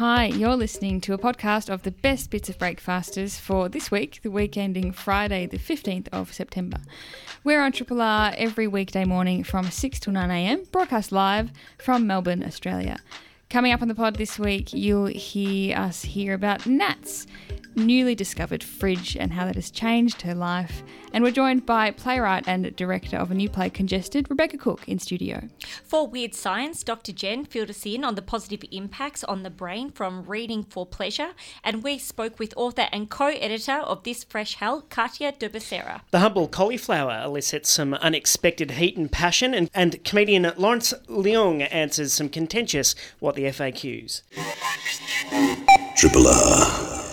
Hi, you're listening to a podcast of the best bits of breakfasters for this week, the week ending Friday, the 15th of September. We're on Triple R every weekday morning from 6 till 9 a.m., broadcast live from Melbourne, Australia. Coming up on the pod this week, you'll hear us hear about Nat's newly discovered fridge and how that has changed her life. And we're joined by playwright and director of a new play, Congested, Rebecca Cook, in studio. For Weird Science, Dr. Jen filled us in on the positive impacts on the brain from reading for pleasure, and we spoke with author and co editor of This Fresh Hell, Katya de Becerra. The humble cauliflower elicits some unexpected heat and passion, and, and comedian Lawrence Leung answers some contentious what the FAQs. Triple R.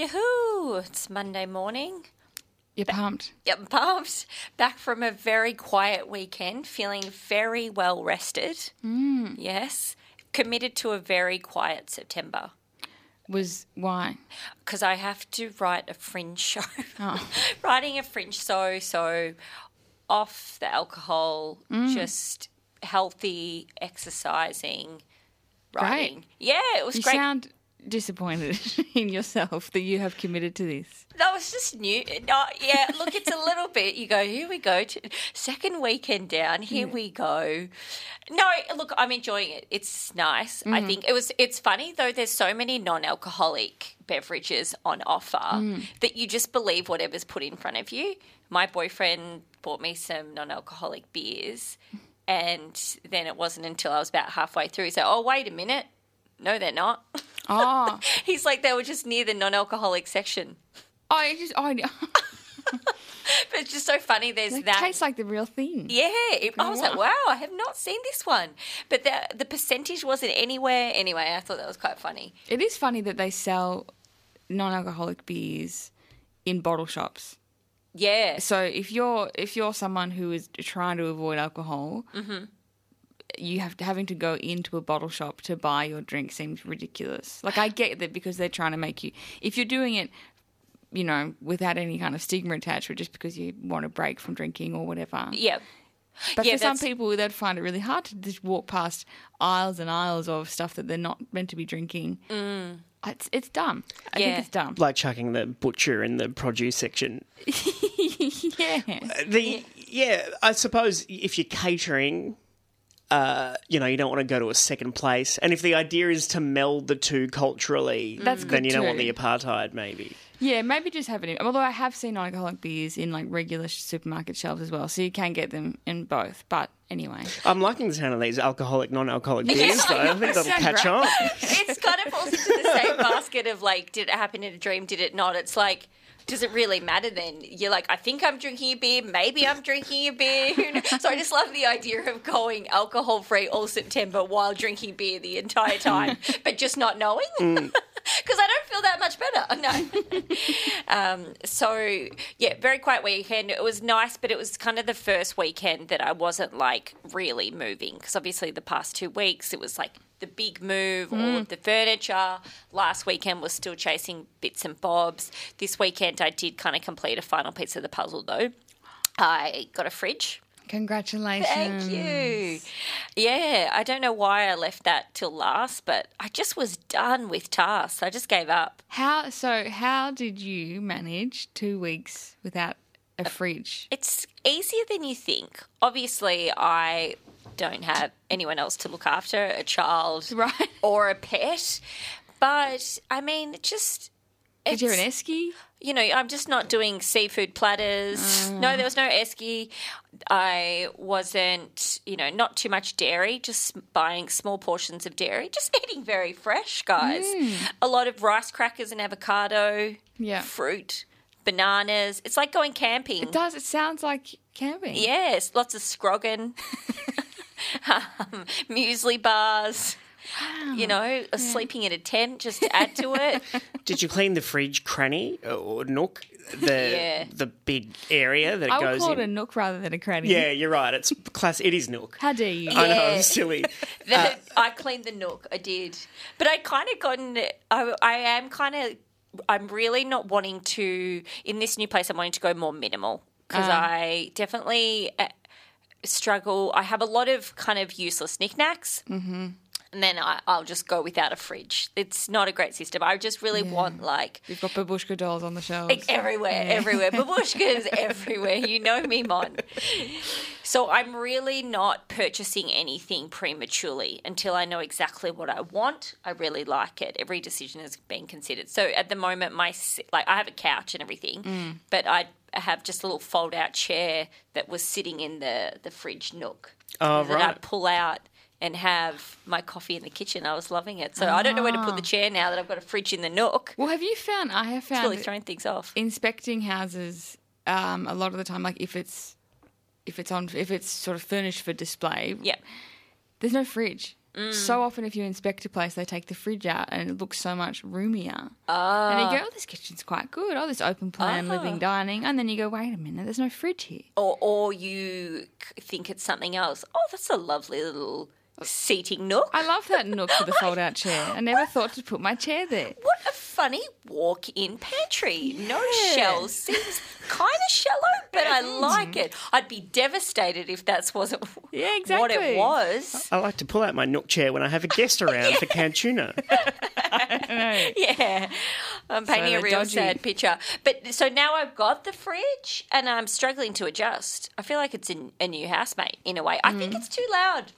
Yahoo! It's Monday morning. You're pumped. Yep, pumped. Back from a very quiet weekend, feeling very well rested. Mm. Yes. Committed to a very quiet September. Was why? Because I have to write a fringe show. Oh. Writing a fringe show, so off the alcohol, mm. just healthy, exercising, writing. Great. Yeah, it was you great. Sound disappointed in yourself that you have committed to this? That was just new. No, yeah, look, it's a little bit. You go, here we go. Second weekend down. Here yeah. we go. No, look, I'm enjoying it. It's nice. Mm. I think it was. It's funny though. There's so many non-alcoholic beverages on offer mm. that you just believe whatever's put in front of you. My boyfriend bought me some non-alcoholic beers. And then it wasn't until I was about halfway through he said, "Oh, wait a minute, no, they're not." Oh. He's like, they were just near the non alcoholic section. Oh, it just, oh, but it's just so funny. There's it that. tastes like the real thing. Yeah. It, I was like, wow, I have not seen this one. But the, the percentage wasn't anywhere. Anyway, I thought that was quite funny. It is funny that they sell non alcoholic beers in bottle shops. Yeah. So if you're if you're someone who is trying to avoid alcohol, mm-hmm you have to, having to go into a bottle shop to buy your drink seems ridiculous. Like I get that because they're trying to make you if you're doing it you know, without any kind of stigma attached to it, just because you want a break from drinking or whatever. Yeah. But yeah, for some people, they'd find it really hard to just walk past aisles and aisles of stuff that they're not meant to be drinking. Mm. It's it's dumb. I yeah. think it's dumb. Like chucking the butcher in the produce section. yeah. The yeah, I suppose if you're catering uh, you know, you don't want to go to a second place. And if the idea is to meld the two culturally, That's then you don't too. want the apartheid, maybe. Yeah, maybe just have it. In, although I have seen alcoholic beers in like regular supermarket shelves as well, so you can get them in both. But anyway, I'm liking the sound of these alcoholic, non-alcoholic beers. though. I think that'll catch on. it's kind of falls into the same basket of like, did it happen in a dream? Did it not? It's like does it really matter then? You're like, I think I'm drinking a beer, maybe I'm drinking a beer. so I just love the idea of going alcohol free all September while drinking beer the entire time, but just not knowing. Mm because I don't feel that much better. No. um, so yeah, very quiet weekend. It was nice, but it was kind of the first weekend that I wasn't like really moving because obviously the past two weeks it was like the big move, mm. all of the furniture. Last weekend was still chasing bits and bobs. This weekend I did kind of complete a final piece of the puzzle though. I got a fridge. Congratulations. Thank you. Yeah, I don't know why I left that till last, but I just was done with tasks. I just gave up. How so how did you manage 2 weeks without a fridge? It's easier than you think. Obviously, I don't have anyone else to look after, a child right. or a pet. But I mean, just did you have an esky? You know, I'm just not doing seafood platters. No, there was no esky. I wasn't, you know, not too much dairy, just buying small portions of dairy, just eating very fresh, guys. Mm. A lot of rice crackers and avocado, Yeah. fruit, bananas. It's like going camping. It does. It sounds like camping. Yes, lots of scroggin, um, muesli bars. You know, sleeping in a tent just to add to it. Did you clean the fridge cranny or nook? The Yeah. the big area that it I would goes call in. it a nook rather than a cranny. yeah, you're right. It's class. It is nook. How dare you? I know. I'm silly. The, I cleaned the nook. I did, but I kind of gotten. I, I am kind of. I'm really not wanting to in this new place. I'm wanting to go more minimal because Ah. I definitely uh, struggle. I have a lot of kind of useless knickknacks. Mm-hmm. And then I, I'll just go without a fridge. It's not a great system. I just really want like You've got babushka dolls on the shelves. like, everywhere, everywhere. Babushkas everywhere. You know me, Mon. So I'm really not purchasing anything prematurely until I know exactly what I want. I really like it. Every decision has been considered. So at the moment, my like I have a couch and everything, mm. but I have just a little fold-out chair that was sitting in the the fridge nook. Oh, that right. I'd pull out. And have my coffee in the kitchen. I was loving it. So I don't know where to put the chair now that I've got a fridge in the nook. Well, have you found? I have It's found really throwing things off. inspecting houses um, a lot of the time. Like if it's if it's on if it's sort of furnished for display, Yeah. there's no fridge. Mm. So often, if you inspect a place, they take the fridge out and it looks so much roomier. Ah. And you go, oh, this kitchen's quite good. Oh, this open plan living dining. And then you go, wait a minute, there's no fridge here. or or you think it's something else. Oh, that's a lovely little seating nook. I love that nook for the fold out chair. I never thought to put my chair there. What a funny walk-in pantry. No Yeah. shells. Seems kind of shallow, but I mm. like it. I'd be devastated if that wasn't Yeah, what it was. I like to pull out my nook chair when I have a guest around for Cancuna. Yeah, I'm painting a real dodgy. sad picture. But so now I've got the fridge, and I'm struggling to adjust. I feel like it's in a new housemate in a way. I think mm. it's too loud.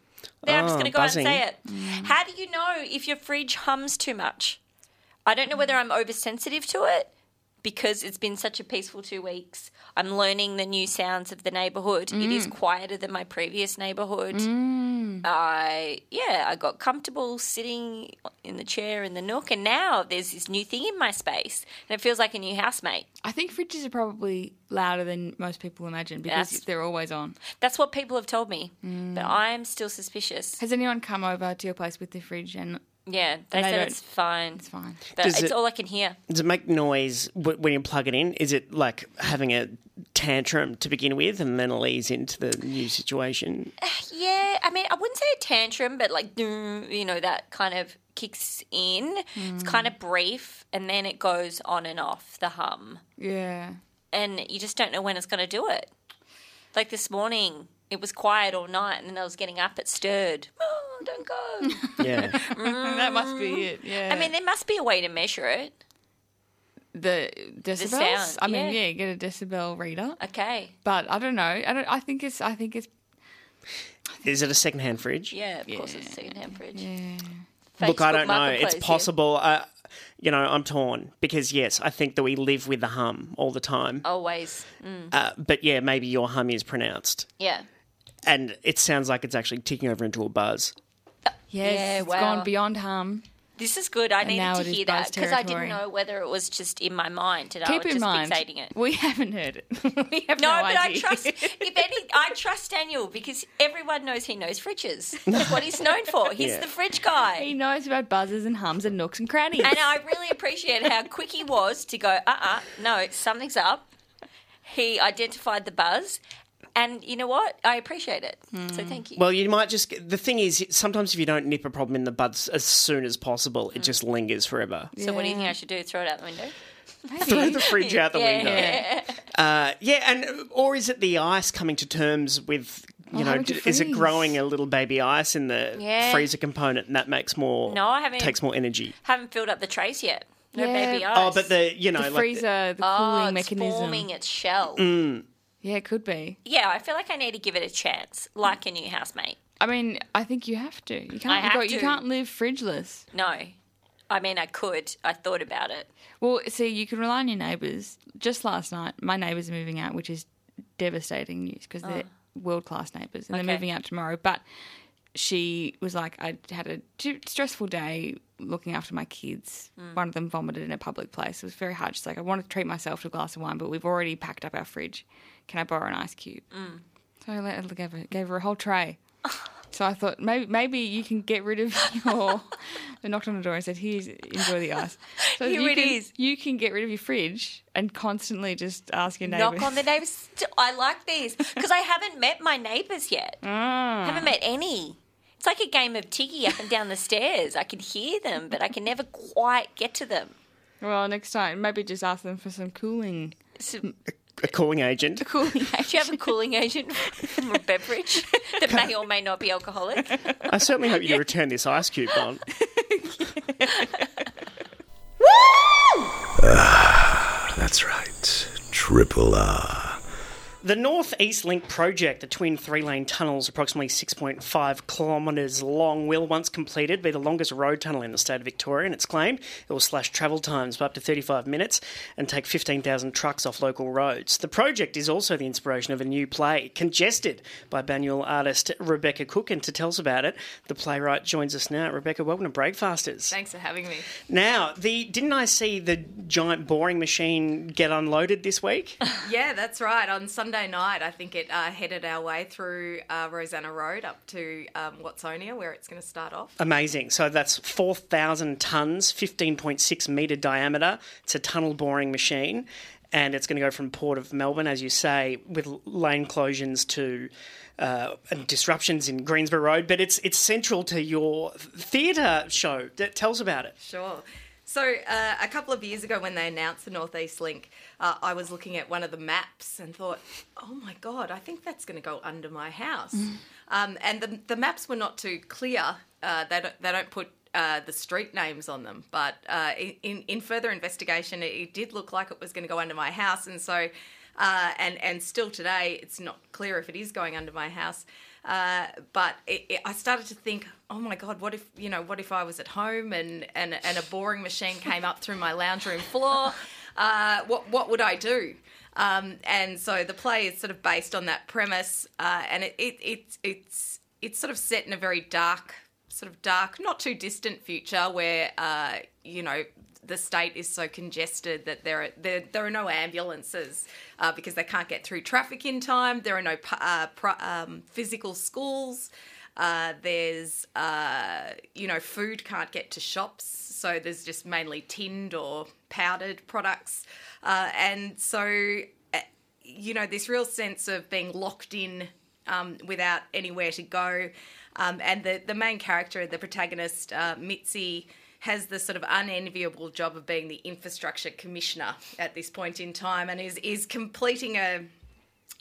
Now I'm just Oh, going to go out and say it. Mm. How do you know if your fridge hums too much? I don't know whether I'm oversensitive to it because it's been such a peaceful two weeks. I'm learning the new sounds of the neighborhood. It is mm. quieter than my previous neighborhood. Mm. I yeah, I got comfortable sitting in the chair in the nook, and now there's this new thing in my space, and it feels like a new housemate. I think fridges are probably louder than most people imagine because Yes. they're always on. That's what people have told me, but mm. I'm still suspicious. Has anyone come over to your place with the fridge and Yeah, they they said don't- it's fine, it's fine? but Does it's it- all I can hear. Does it make noise w- when you plug it in? Is it like having a tantrum to begin with and then it ease into the new situation? Yeah, I mean, I wouldn't say a tantrum, but like, you know, that kind of kicks in. It's kind of brief, and then it goes on and off the hum. Yeah. and you just don't know when it's going to do it. Like this morning, it was quiet all night, and then I was getting up, it stirred. Oh, Don't go. Yeah. that must be it. Yeah. I mean, there must be a way to measure it. the decibels. sound, I mean, yeah. yeah, get a decibel reader. Okay. But I don't know. I don't. I think it's. I think it's. Is it a second-hand fridge? Yeah, of course it's a second-hand fridge. Look, I don't know. Marketplace, It's yeah. possible. Uh, you know, I'm torn because yes, I think that we live with the hum all the time. Always. Mm. Uh, but yeah, maybe your hum is pronounced, Yeah. and it sounds like it's actually ticking over into a buzz. Yes, Yeah, it's wow. gone beyond hum. This is good. I needed to hear that because I didn't know whether it was just in my mind and I Keep was in just mind, fixating it. we haven't heard it. we have No, no, but I trust. If any, I trust Daniel because everyone knows he knows fridges. That's what he's known for. He's Yeah. the fridge guy. he knows about buzzers and hums and nooks and crannies. And I really appreciate how quick he was to go, uh uh no, something's up. He identified the buzz. And you know what? I appreciate it. So hmm. thank you. Well, you might just. get- The thing is, sometimes if you don't nip a problem in the buds as soon as possible, it hmm. just lingers forever. so what do you think I should do? Throw it out the window? Throw the fridge out the window. Yeah. Uh, yeah, and or is it the ice coming to terms with? You know, d- is it growing a little baby ice in the Yeah. freezer component, and that makes more? No, I haven't- Takes more energy. Haven't filled up the trays yet. No Yeah. baby ice. Oh, but the you know, the like the- freezer, the oh, cooling it's mechanism. forming its shell. Mm. Yeah, it could be. Yeah, I feel like I need to give it a chance, like a new housemate. I mean, I think you have to. You can't. I you, have got- you can't live fridgeless. No, I mean I could. I thought about it. Well, see, you can rely on your neighbours. Just last night, my neighbours are moving out, which is devastating news because they're oh. world class neighbours and Okay. they're moving out tomorrow. But she was like, I had a stressful day looking after my kids. Hmm. One of them vomited in a public place. It was very hard. She's like, I want to treat myself to a glass of wine, but we've already packed up our fridge. Can I borrow an ice cube? So I let gave, her, gave her a whole tray. So I thought maybe maybe you can get rid of your. I knocked on the door and said, "Here's enjoy the ice." So Here you it can, is. You can get rid of your fridge and constantly just ask your neighbours. Knock on the neighbours. I like these because I haven't met my neighbours yet. Ah. Haven't met any. It's like a game of tiggy up and down the stairs. I can hear them, but I can never quite get to them. Well, next time maybe just ask them for some cooling. So, a cooling agent. Cooling Do you have a cooling agent from a beverage that may or may not be alcoholic? I certainly hope you return this ice cube on. Woo! Ah, that's right. Triple R. The North East Link project, the twin three lane tunnels approximately 6.5 kilometres long, will, once completed, be the longest road tunnel in the state of Victoria. And it's claimed it will slash travel times by up to 35 minutes and take 15,000 trucks off local roads. The project is also the inspiration of a new play, Congested, by Banyule artist Rebecca Cook. And to tell us about it, the playwright joins us now. Rebecca, welcome to Breakfasters. Thanks for having me. Now, the didn't I see the giant boring machine get unloaded this week? Yeah, that's right. On Sunday night, I think it uh, headed our way through uh, Rosanna Road up to um, Watsonia, where it's going to start off. Amazing. So that's 4,000 tonnes, 15.6 metre diameter. It's a tunnel boring machine. And it's going to go from Port of Melbourne, as you say, with lane closures to uh, and disruptions in Greensborough Road. But it's it's central to your theatre show. Tell us about it. Sure. So, uh, a couple of years ago, when they announced the Northeast Link, uh, I was looking at one of the maps and thought, oh my God, I think that's going to go under my house. Um, and the, the maps were not too clear. Uh, they, don't, they don't put uh, the street names on them. But uh, in, in further investigation, it, it did look like it was going to go under my house. And so, uh, and, and still today, it's not clear if it is going under my house. Uh, but it, it, I started to think, oh my god, what if you know, what if I was at home and and, and a boring machine came up through my lounge room floor? Uh, what what would I do? Um, and so the play is sort of based on that premise, uh, and it, it, it it's it's sort of set in a very dark, sort of dark, not too distant future where uh, you know the state is so congested that there are there, there are no ambulances uh, because they can't get through traffic in time. There are no uh, pro, um, physical schools. Uh, there's uh, you know food can't get to shops, so there's just mainly tinned or powdered products, uh, and so uh, you know this real sense of being locked in um, without anywhere to go. Um, and the the main character, the protagonist, uh, Mitzi has the sort of unenviable job of being the infrastructure commissioner at this point in time and is, is completing a,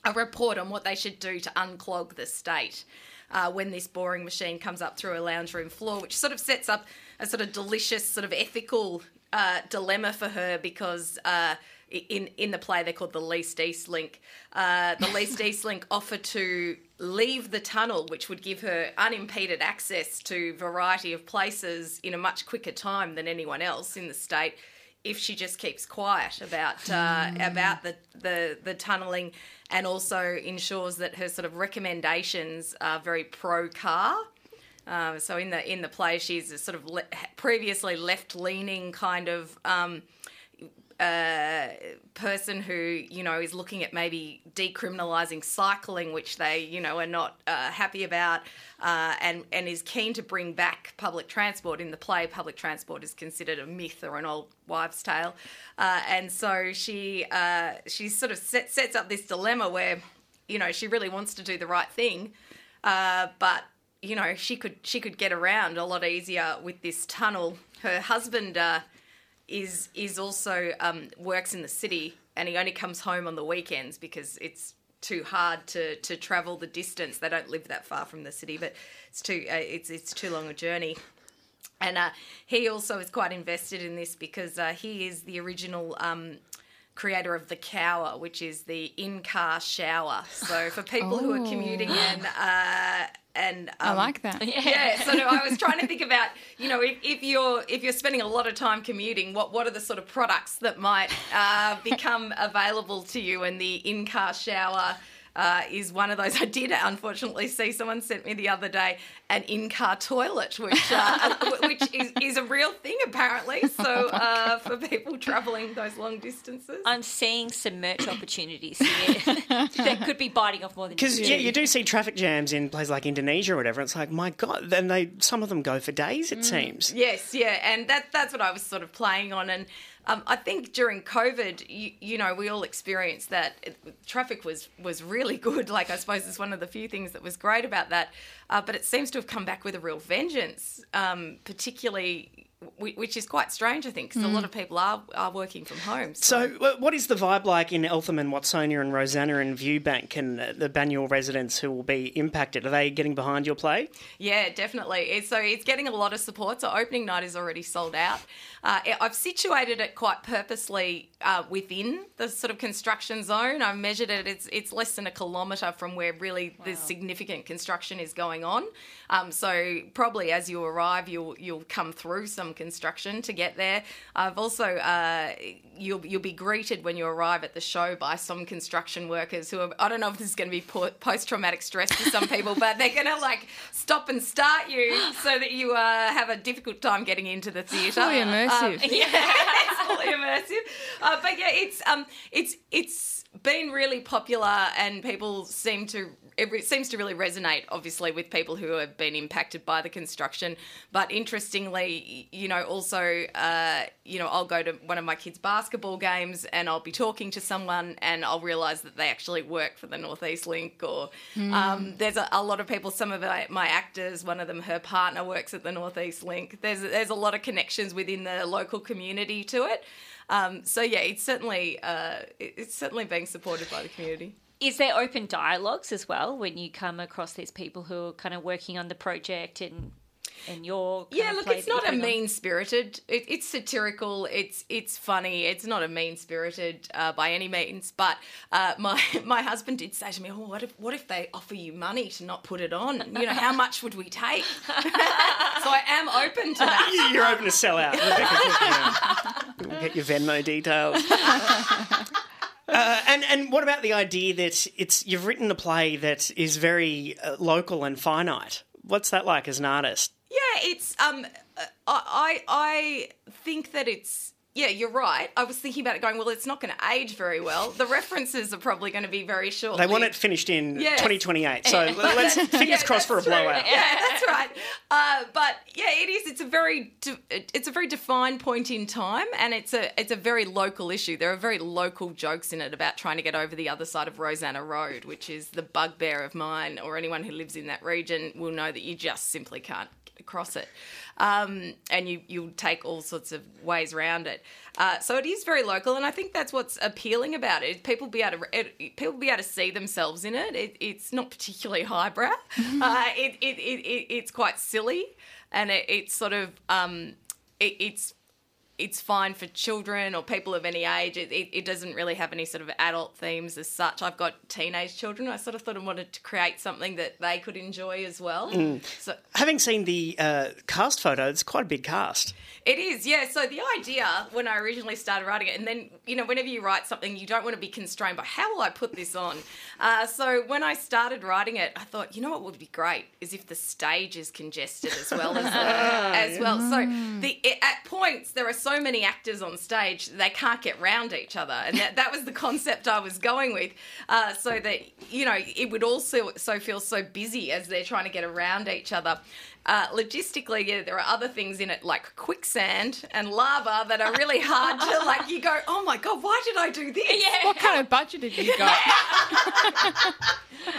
a report on what they should do to unclog the state. Uh, when this boring machine comes up through a lounge room floor, which sort of sets up a sort of delicious, sort of ethical uh, dilemma for her because uh, in in the play they're called the Least East Link. Uh, the Least East Link offer to leave the tunnel, which would give her unimpeded access to variety of places in a much quicker time than anyone else in the state. If she just keeps quiet about uh, about the, the the tunneling, and also ensures that her sort of recommendations are very pro car. Um, so in the in the play, she's a sort of le- previously left leaning kind of um, uh, person who you know is looking at maybe decriminalising cycling, which they you know are not uh, happy about, uh, and and is keen to bring back public transport. In the play, public transport is considered a myth or an old wives' tale, uh, and so she uh, she sort of set, sets up this dilemma where you know she really wants to do the right thing, uh, but you know she could she could get around a lot easier with this tunnel. Her husband is is also um, works in the city, and he only comes home on the weekends because it's too hard to to travel the distance. They don't live that far from the city, but it's too uh, it's it's too long a journey. And uh, he also is quite invested in this because uh, he is the original um, creator of the Cower, which is the in-car shower. So for people who are commuting and uh, and um, I like that. yeah. So no, I was trying to think about you know if, if you're if you're spending a lot of time commuting, what what are the sort of products that might uh, become available to you? in the in-car shower. Uh, is one of those. I did unfortunately see someone sent me the other day an in-car toilet, which uh, which is, is a real thing apparently. So uh, for people travelling those long distances, I'm seeing some merch opportunities here that could be biting off more than Because you. yeah, you do see traffic jams in places like Indonesia or whatever. It's like, my God, then they some of them go for days. It seems. Yes, yeah, and that that's what I was sort of playing on, and um, I think during COVID, you, you know, we all experienced that it, traffic was was really good. Like I suppose it's one of the few things that was great about that. Uh, but it seems to have come back with a real vengeance, um, particularly. Which is quite strange, I think, because a lot of people are, are working from home. So, wh- what is the vibe like in Eltham and Watsonia and Rosanna and Viewbank and uh, the Banyule residents who will be impacted? Are they getting behind your play? Yeah, definitely. So it's getting a lot of support. So opening night is already sold out. Uh, I've situated it quite purposely uh, within the sort of construction zone. I've measured it. It's it's less than a kilometre from where really the significant construction is going on. Um, so probably as you arrive, you'll you'll come through some construction to get there. I've also uh, you'll you'll be greeted when you arrive at the show by some construction workers who are, I don't know if this is going to be post traumatic stress for some people, but they're going to like stop and start you so that you uh, have a difficult time getting into the theatre. Fully immersive. yeah, it's fully immersive. Uh, but yeah, it's um, it's it's been really popular, and people seem to it seems to really resonate, obviously, with people who have been impacted by the construction. But interestingly, you know, also, uh, you know, I'll go to one of my kids' basketball games, and I'll be talking to someone, and I'll realise that they actually work for the Northeast Link, or um, there's a, a lot of people. Some of my, my actors, one of them, her partner works at the Northeast Link. There's there's a lot of connections within the local community to it. Um, so yeah, it's certainly uh, it's certainly being supported by the community. Is there open dialogues as well when you come across these people who are kind of working on the project and and your kind Yeah, of look, it's not a mean spirited. It, it's satirical. It's it's funny. It's not a mean spirited uh, by any means. But uh, my my husband did say to me, "Oh, what if what if they offer you money to not put it on? You know, how much would we take?" so I am open to that. You're open to sell out. Rebecca We'll get your Venmo details. Uh, and and what about the idea that it's you've written a play that is very uh, local and finite? What's that like as an artist? It's um, uh, I I think that it's yeah, you're right. I was thinking about it, going, well, it's not going to age very well. The references are probably going to be very short. They want it finished in Yes. 2028. So let's fingers Yeah, crossed for a true. blowout. Yeah, that's right. Uh, but yeah, it is. It's a very de- it's a very defined point in time, and it's a it's a very local issue. There are very local jokes in it about trying to get over the other side of Rosanna Road, which is the bugbear of mine, or anyone who lives in that region will know that you just simply can't cross it. Um, and you you take all sorts of ways around it. Uh, so it is very local, and I think that's what's appealing about it. People be able to it, people be able to see themselves in it. it it's not particularly highbrow. uh, it, it, it, it it's quite silly, and it, it's sort of um, it, it's it's fine for children or people of any age. It, it, it doesn't really have any sort of adult themes as such. I've got teenage children. I sort of thought I wanted to create something that they could enjoy as well. So Having seen the uh, cast photo, it's quite a big cast. It is, yeah. So the idea when I originally started writing it, and then you know, whenever you write something, you don't want to be constrained by how will I put this on. Uh, so when I started writing it, I thought, you know, what would be great is if the stage is congested as well as the, as well. So the at points there are so many actors on stage they can't get round each other, and that, that was the concept I was going with. Uh, so that you know, it would also so feel so busy as they're trying to get around each other. Uh, logistically, yeah, there are other things in it like quicksand and lava that are really hard to like. You go, oh my god, why did I do this? Yeah, What kind of budget have you got?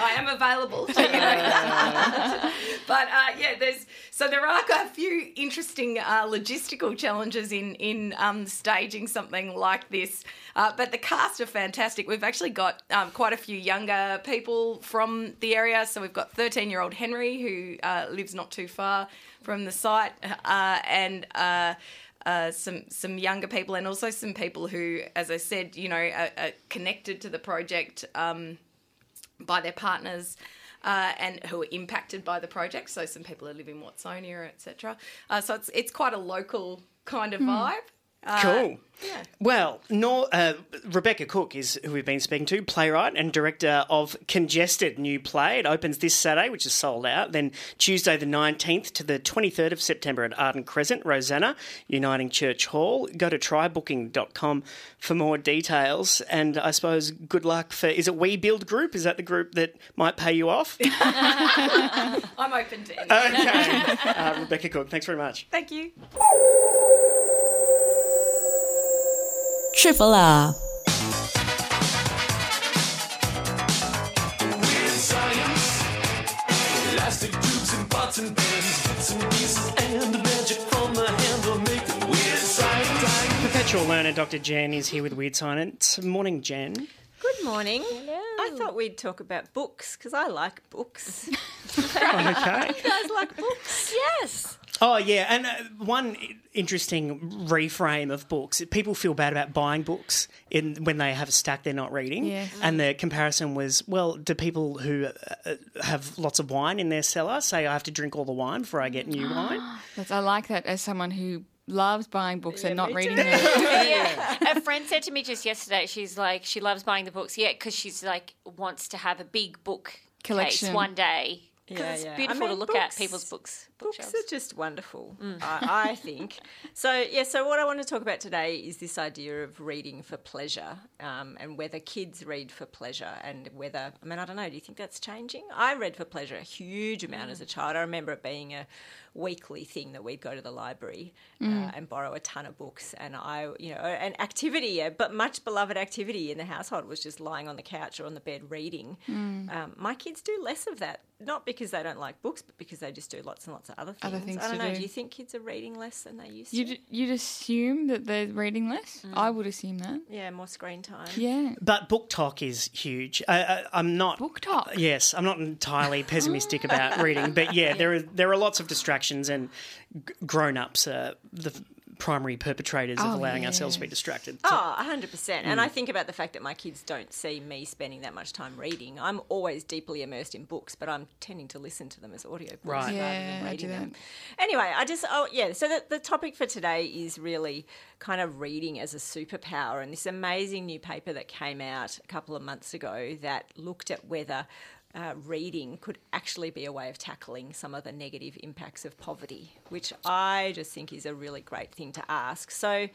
I am available. To, you know. but uh, yeah, there's so there are a few interesting uh, logistical challenges in in um, staging something like this. Uh, but the cast are fantastic. We've actually got um, quite a few younger people from the area. So we've got 13 year old Henry who uh, lives not too far from the site, uh, and. Uh, uh, some some younger people and also some people who, as I said, you know, are, are connected to the project um, by their partners. Uh, and who are impacted by the project. So some people who live in Watsonia, etc. Uh, so it's it's quite a local kind of vibe. Uh, Cool. yeah. Well, Nor, uh, Rebecca Cook is who we've been speaking to, playwright and director of Congested new play. It opens this Saturday, which is sold out. Then Tuesday the 19th to the 23rd of September at Arden Crescent, Rosanna, Uniting Church Hall. Go to trybooking.com for more details. And I suppose good luck for, is it We Build Group? Is that the group that might pay you off? I'm open to anything. Uh, Rebecca Cook, thanks very much. Thank you. Weird R. Perpetual learner Dr. Jen is here with Weird Science. Morning, Jen. Good morning. Hello. I thought we'd talk about books because I like books. Oh, okay. you guys like books? Yes. Oh yeah, and uh, one interesting reframe of books. People feel bad about buying books in when they have a stack they're not reading. Yes. And the comparison was, well, do people who uh, have lots of wine in their cellar say I have to drink all the wine before I get new wine? That's, I like that as someone who loves buying books and not reading too. them. yeah. A friend said to me just yesterday, she's like, she loves buying the books, yeah, because she's like, wants to have a big book Collection. case one day. 'Cause Yeah, it's yeah. I beautiful to mean, look at people's books. Books are just wonderful, I, I think. So, yeah, so what I want to talk about today is this idea of reading for pleasure um, and whether kids read for pleasure and whether, I mean, I don't know, do you think that's changing? I read for pleasure a huge amount as a child. I remember it being a weekly thing that we'd go to the library uh, and borrow a ton of books. And I, you know, an activity, a but much beloved activity in the household was just lying on the couch or on the bed reading. Um, my kids do less of that, not because they don't like books, but because they just do lots and lots of other things. Other things I don't to know. do. Do you think kids are reading less than they used You'd, to? you'd assume that they're reading less. I would assume that. Yeah, more screen time. Yeah. But book talk is huge. I, I, I'm not Book talk. Yes, I'm not entirely pessimistic about reading, but yeah, there are there are lots of distractions, and g- grown-ups are the primary perpetrators of Oh, allowing ourselves to be distracted. Oh, so- Oh, 100%. And I mm. think about the fact that my kids don't see me spending that much time reading. I'm always deeply immersed in books, but I'm tending to listen to them as audiobooks Right. rather Yeah, than reading them. Anyway, I just, oh, yeah, so the, the topic for today is really kind of reading as a superpower. And this amazing new paper that came out a couple of months ago that looked at whether uh, reading could actually be a way of tackling some of the negative impacts of poverty, which I just think is a really great thing to ask. So,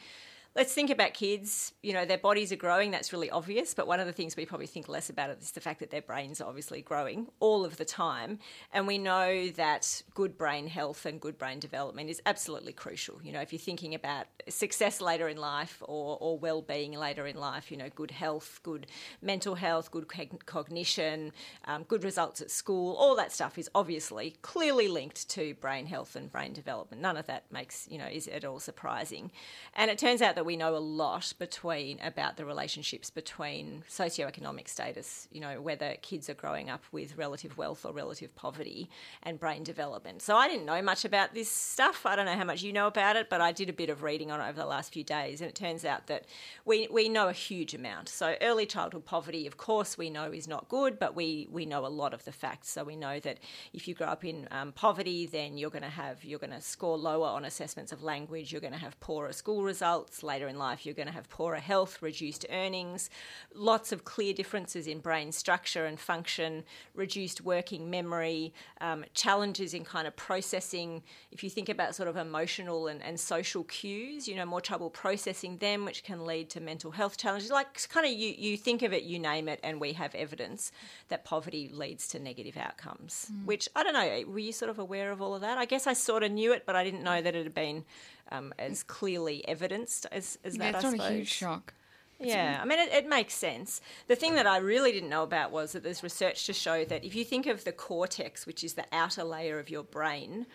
let's think about kids. You know, their bodies are growing, that's really obvious. But one of the things we probably think less about is the fact that their brains are obviously growing all of the time. And we know that good brain health and good brain development is absolutely crucial. You know, if you're thinking about success later in life or, or well being later in life, you know, good health, good mental health, good cog- cognition, um, good results at school, all that stuff is obviously clearly linked to brain health and brain development. None of that makes, you know, is at all surprising. And it turns out that we know a lot between about the relationships between socioeconomic status, you know, whether kids are growing up with relative wealth or relative poverty and brain development. So I didn't know much about this stuff. I don't know how much you know about it, but I did a bit of reading on it over the last few days and it turns out that we we know a huge amount. So early childhood poverty, of course, we know is not good, but we we know a lot of the facts. So we know that if you grow up in um, poverty, then you're going to have you're going to score lower on assessments of language. You're going to have poorer school results later in life. You're going to have poorer health, reduced earnings, lots of clear differences in brain structure and function, reduced working memory, um, challenges in kind of processing. If you think about sort of emotional and, and social cues, you know, more trouble processing them, which can lead to mental health challenges. Like kind of you, you think of it, you name it, and we have evidence that poverty leads to negative outcomes. Which I don't know. Were you sort of aware of all of that? I guess I sort of knew it, but I didn't know that it had been um, as clearly evidenced as, as Yeah, that. it's I not a huge shock. Yeah, I mean, it, it makes sense. The thing that I really didn't know about was that there's research to show that if you think of the cortex, which is the outer layer of your brain,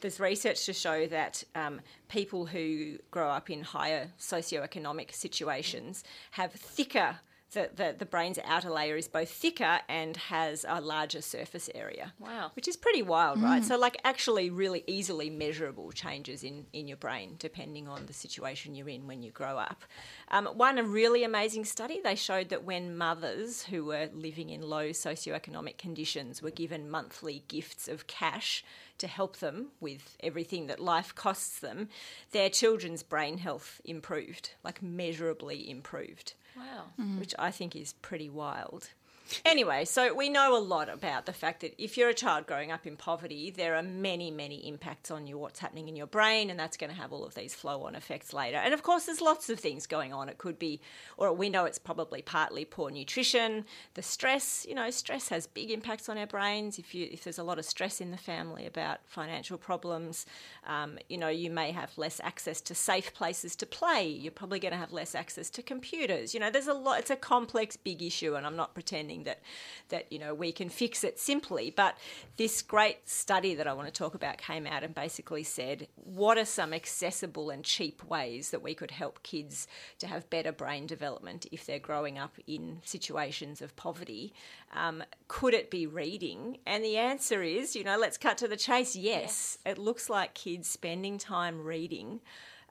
there's research to show that um, people who grow up in higher socioeconomic situations have thicker. The, the, the brain's outer layer is both thicker and has a larger surface area. Wow. Which is pretty wild, right? So, like, actually, really easily measurable changes in, in your brain depending on the situation you're in when you grow up. Um, one a really amazing study, they showed that when mothers who were living in low socioeconomic conditions were given monthly gifts of cash to help them with everything that life costs them, their children's brain health improved, like measurably improved Wow. Mm. which I think is pretty wild. Anyway, so we know a lot about the fact that if you're a child growing up in poverty, there are many, many impacts on you, what's happening in your brain, and that's going to have all of these flow on effects later. And of course, there's lots of things going on. It could be, or we know it's probably partly poor nutrition, the stress, you know, stress has big impacts on our brains. If, you, if there's a lot of stress in the family about financial problems, um, you know, you may have less access to safe places to play. You're probably going to have less access to computers. You know, there's a lot, it's a complex, big issue, and I'm not pretending that that you know we can fix it simply. But this great study that I want to talk about came out and basically said what are some accessible and cheap ways that we could help kids to have better brain development if they're growing up in situations of poverty. Um, could it be reading? And the answer is, you know, let's cut to the chase. Yes, it looks like kids spending time reading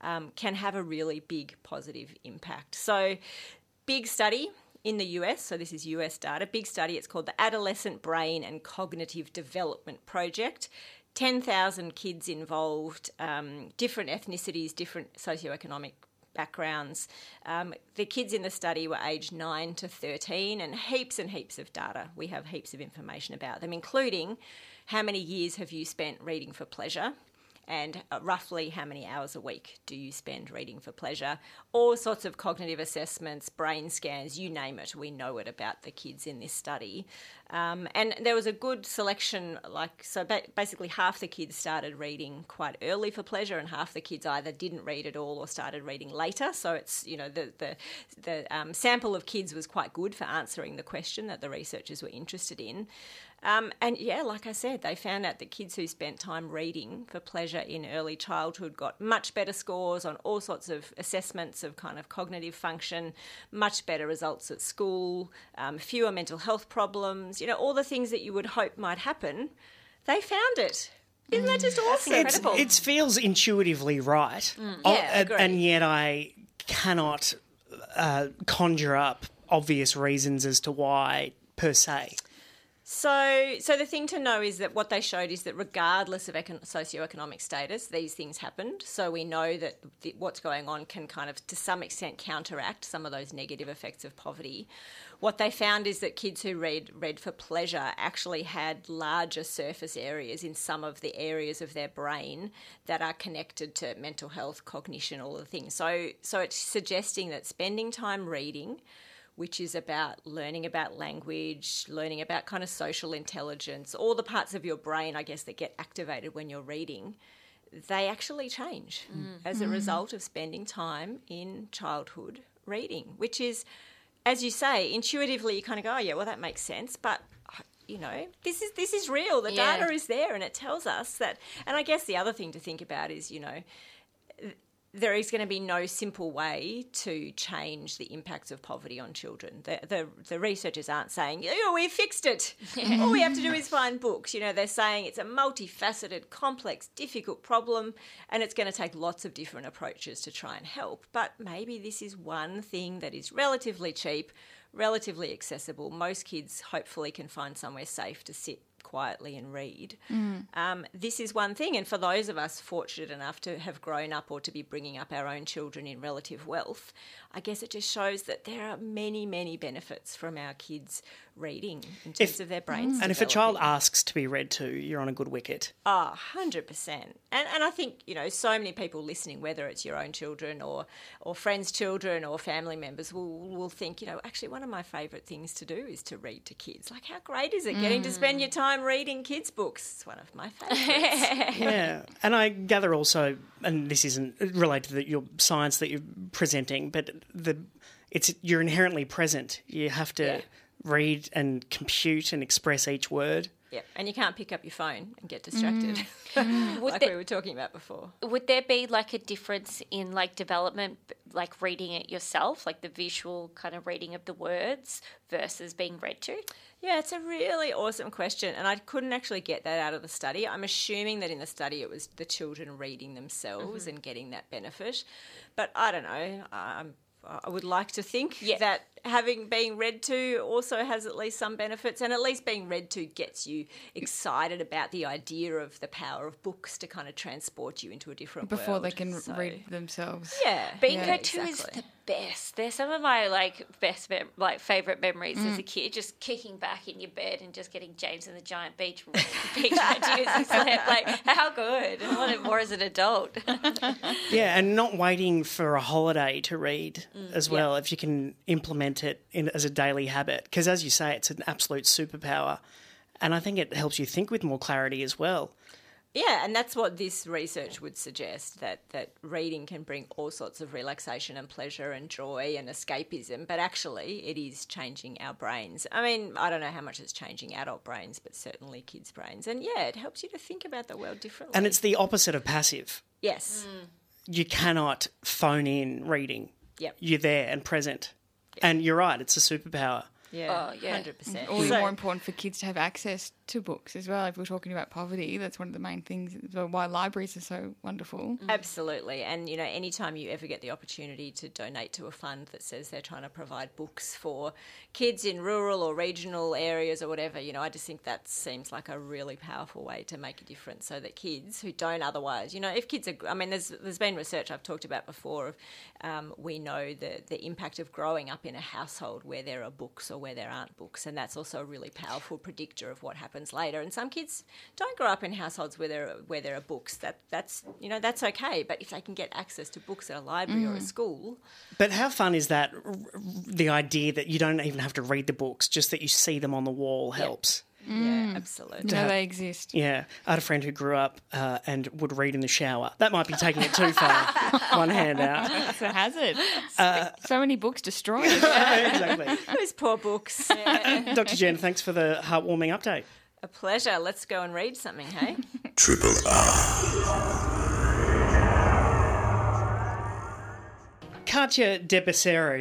um, can have a really big positive impact. So, big study in the US, so this is US data, big study, it's called the Adolescent Brain and Cognitive Development Project. 10,000 kids involved, um, different ethnicities, different socioeconomic backgrounds. Um, the kids in the study were aged 9 to 13, and heaps and heaps of data. We have heaps of information about them, including how many years have you spent reading for pleasure? And uh, roughly how many hours a week do you spend reading for pleasure? All sorts of cognitive assessments, brain scans, you name it. We know it about the kids in this study. Um, and there was a good selection, like, so ba- basically half the kids started reading quite early for pleasure, and half the kids either didn't read at all or started reading later. So it's, you know, the, the, the um, sample of kids was quite good for answering the question that the researchers were interested in. Um, and yeah, like I said, they found out that kids who spent time reading for pleasure in early childhood got much better scores on all sorts of assessments of kind of cognitive function, much better results at school, um, fewer mental health problems, you know, all the things that you would hope might happen. They found it. Isn't that just awesome? It's, it feels intuitively right. Oh, Yeah, and yet I cannot uh, conjure up obvious reasons as to why per se. So, so the thing to know is that what they showed is that regardless of econ- socioeconomic status, these things happened. So we know that what's going on can kind of, to some extent, counteract some of those negative effects of poverty. What they found is that kids who read read for pleasure actually had larger surface areas in some of the areas of their brain that are connected to mental health, cognition, all the things. So, so it's suggesting that spending time reading which is about learning about language, learning about kind of social intelligence, all the parts of your brain, I guess, that get activated when you're reading, they actually change mm. Mm. as a result of spending time in childhood reading, which is, as you say, intuitively you kind of go, oh, yeah, well, that makes sense. But you know, this is this is real. The Yeah. data is there, and it tells us that. And I guess the other thing to think about is, you know, there is going to be no simple way to change the impacts of poverty on children. The, the, the researchers aren't saying, oh, we've fixed it. All we have to do is find books. You know, they're saying it's a multifaceted, complex, difficult problem, and it's going to take lots of different approaches to try and help. But maybe this is one thing that is relatively cheap, relatively accessible. Most kids hopefully can find somewhere safe to sit quietly and read. Um, this is one thing, and for those of us fortunate enough to have grown up or to be bringing up our own children in relative wealth, I guess it just shows that there are many, many benefits from our kids reading in terms If- of their brains. Mm. And if a child asks to be read to, you're on a good wicket. Ah, oh, 100%. And, and I think, you know, so many people listening, whether it's your own children or, or friends' children or family members, will, will think, you know, actually, one of my favourite things to do is to read to kids. Like, how great is it getting to spend your mm. time reading kids' books? It's one of my favourites. Yeah, and I gather also, and this isn't related to the, your science that you're presenting, but the it's you're inherently present. You have to Yeah. Read and compute and express each word. yeah. And you can't pick up your phone and get distracted, mm. mm. Would like there- we were talking about before. Would there be like a difference in like development, like reading it yourself, like the visual kind of reading of the words versus being read to? Yeah, it's a really awesome question, and I couldn't actually get that out of the study. I'm assuming that in the study it was the children reading themselves mm-hmm. and getting that benefit, but I don't know. I'm, I would like to think Yeah. that having being read to also has at least some benefits, and at least being read to gets you excited about the idea of the power of books to kind of transport you into a different world before they can So- read themselves. Yeah, Being yeah, read to is the best. They're some of my like best mem- like favorite memories Mm. as a kid. Just kicking back in your bed and just getting James and the Giant Beach beach read to you as. Like how good! And want it more as an adult. Yeah, and not waiting for a holiday to read Mm, as well, if you can implement it in, as a daily habit. Because as you say, it's an absolute superpower. And I think it helps you think with more clarity as well. Yeah, and that's what this research would suggest that that reading can bring all sorts of relaxation and pleasure and joy and escapism, but actually it is changing our brains. I mean, I don't know how much it's changing adult brains, but certainly kids' brains. And yeah, it helps you to think about the world differently. And it's the opposite of passive. yes. Mm. You cannot phone in reading. Yep. You're there and present. And you're right, it's a superpower. Yeah. Oh, yeah. 100%. All the So- more important for kids to have access to books as well. If we're talking about poverty, that's one of the main things. as well, Why libraries are so wonderful. Absolutely. And, you know, anytime you ever get the opportunity to donate to a fund that says they're trying to provide books for kids in rural or regional areas or whatever, you know, I just think that seems like a really powerful way to make a difference so that kids who don't otherwise, you know, if kids are, I mean, there's, there's been research I've talked about before of um, we know the, the impact of growing up in a household where there are books or where there aren't books. And that's also a really powerful predictor of what happens later. And some kids don't grow up in households where there are, where there are books. That that's you know that's okay. But if they can get access to books at a library or a school, But how fun is that? r- r- The idea that you don't even have to read the books, just that you see them on the wall helps. yeah, absolutely. You know they exist. Yeah, I had a friend who grew up uh, and would read in the shower. That might be taking it too far. One hand out. It's a hazard. Uh, so many books destroyed. exactly. Those poor books. Dr. Jen, thanks for the heartwarming update. A pleasure. Let's go and read something, hey? Triple R. Katya De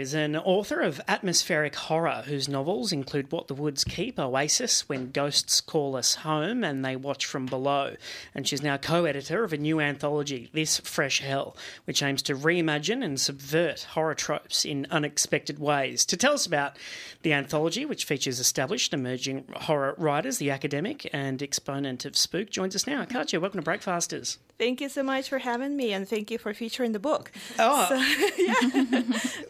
is an author of atmospheric horror whose novels include What the Woods Keep, Oasis, When Ghosts Call Us Home, and They Watch From Below. And she's now co editor of a new anthology, This Fresh Hell, which aims to reimagine and subvert horror tropes in unexpected ways. To tell us about the anthology, which features established emerging horror writers, the academic and exponent of spook, joins us now. Katya, welcome to Breakfasters. Thank you so much for having me, and thank you for featuring the book. Oh,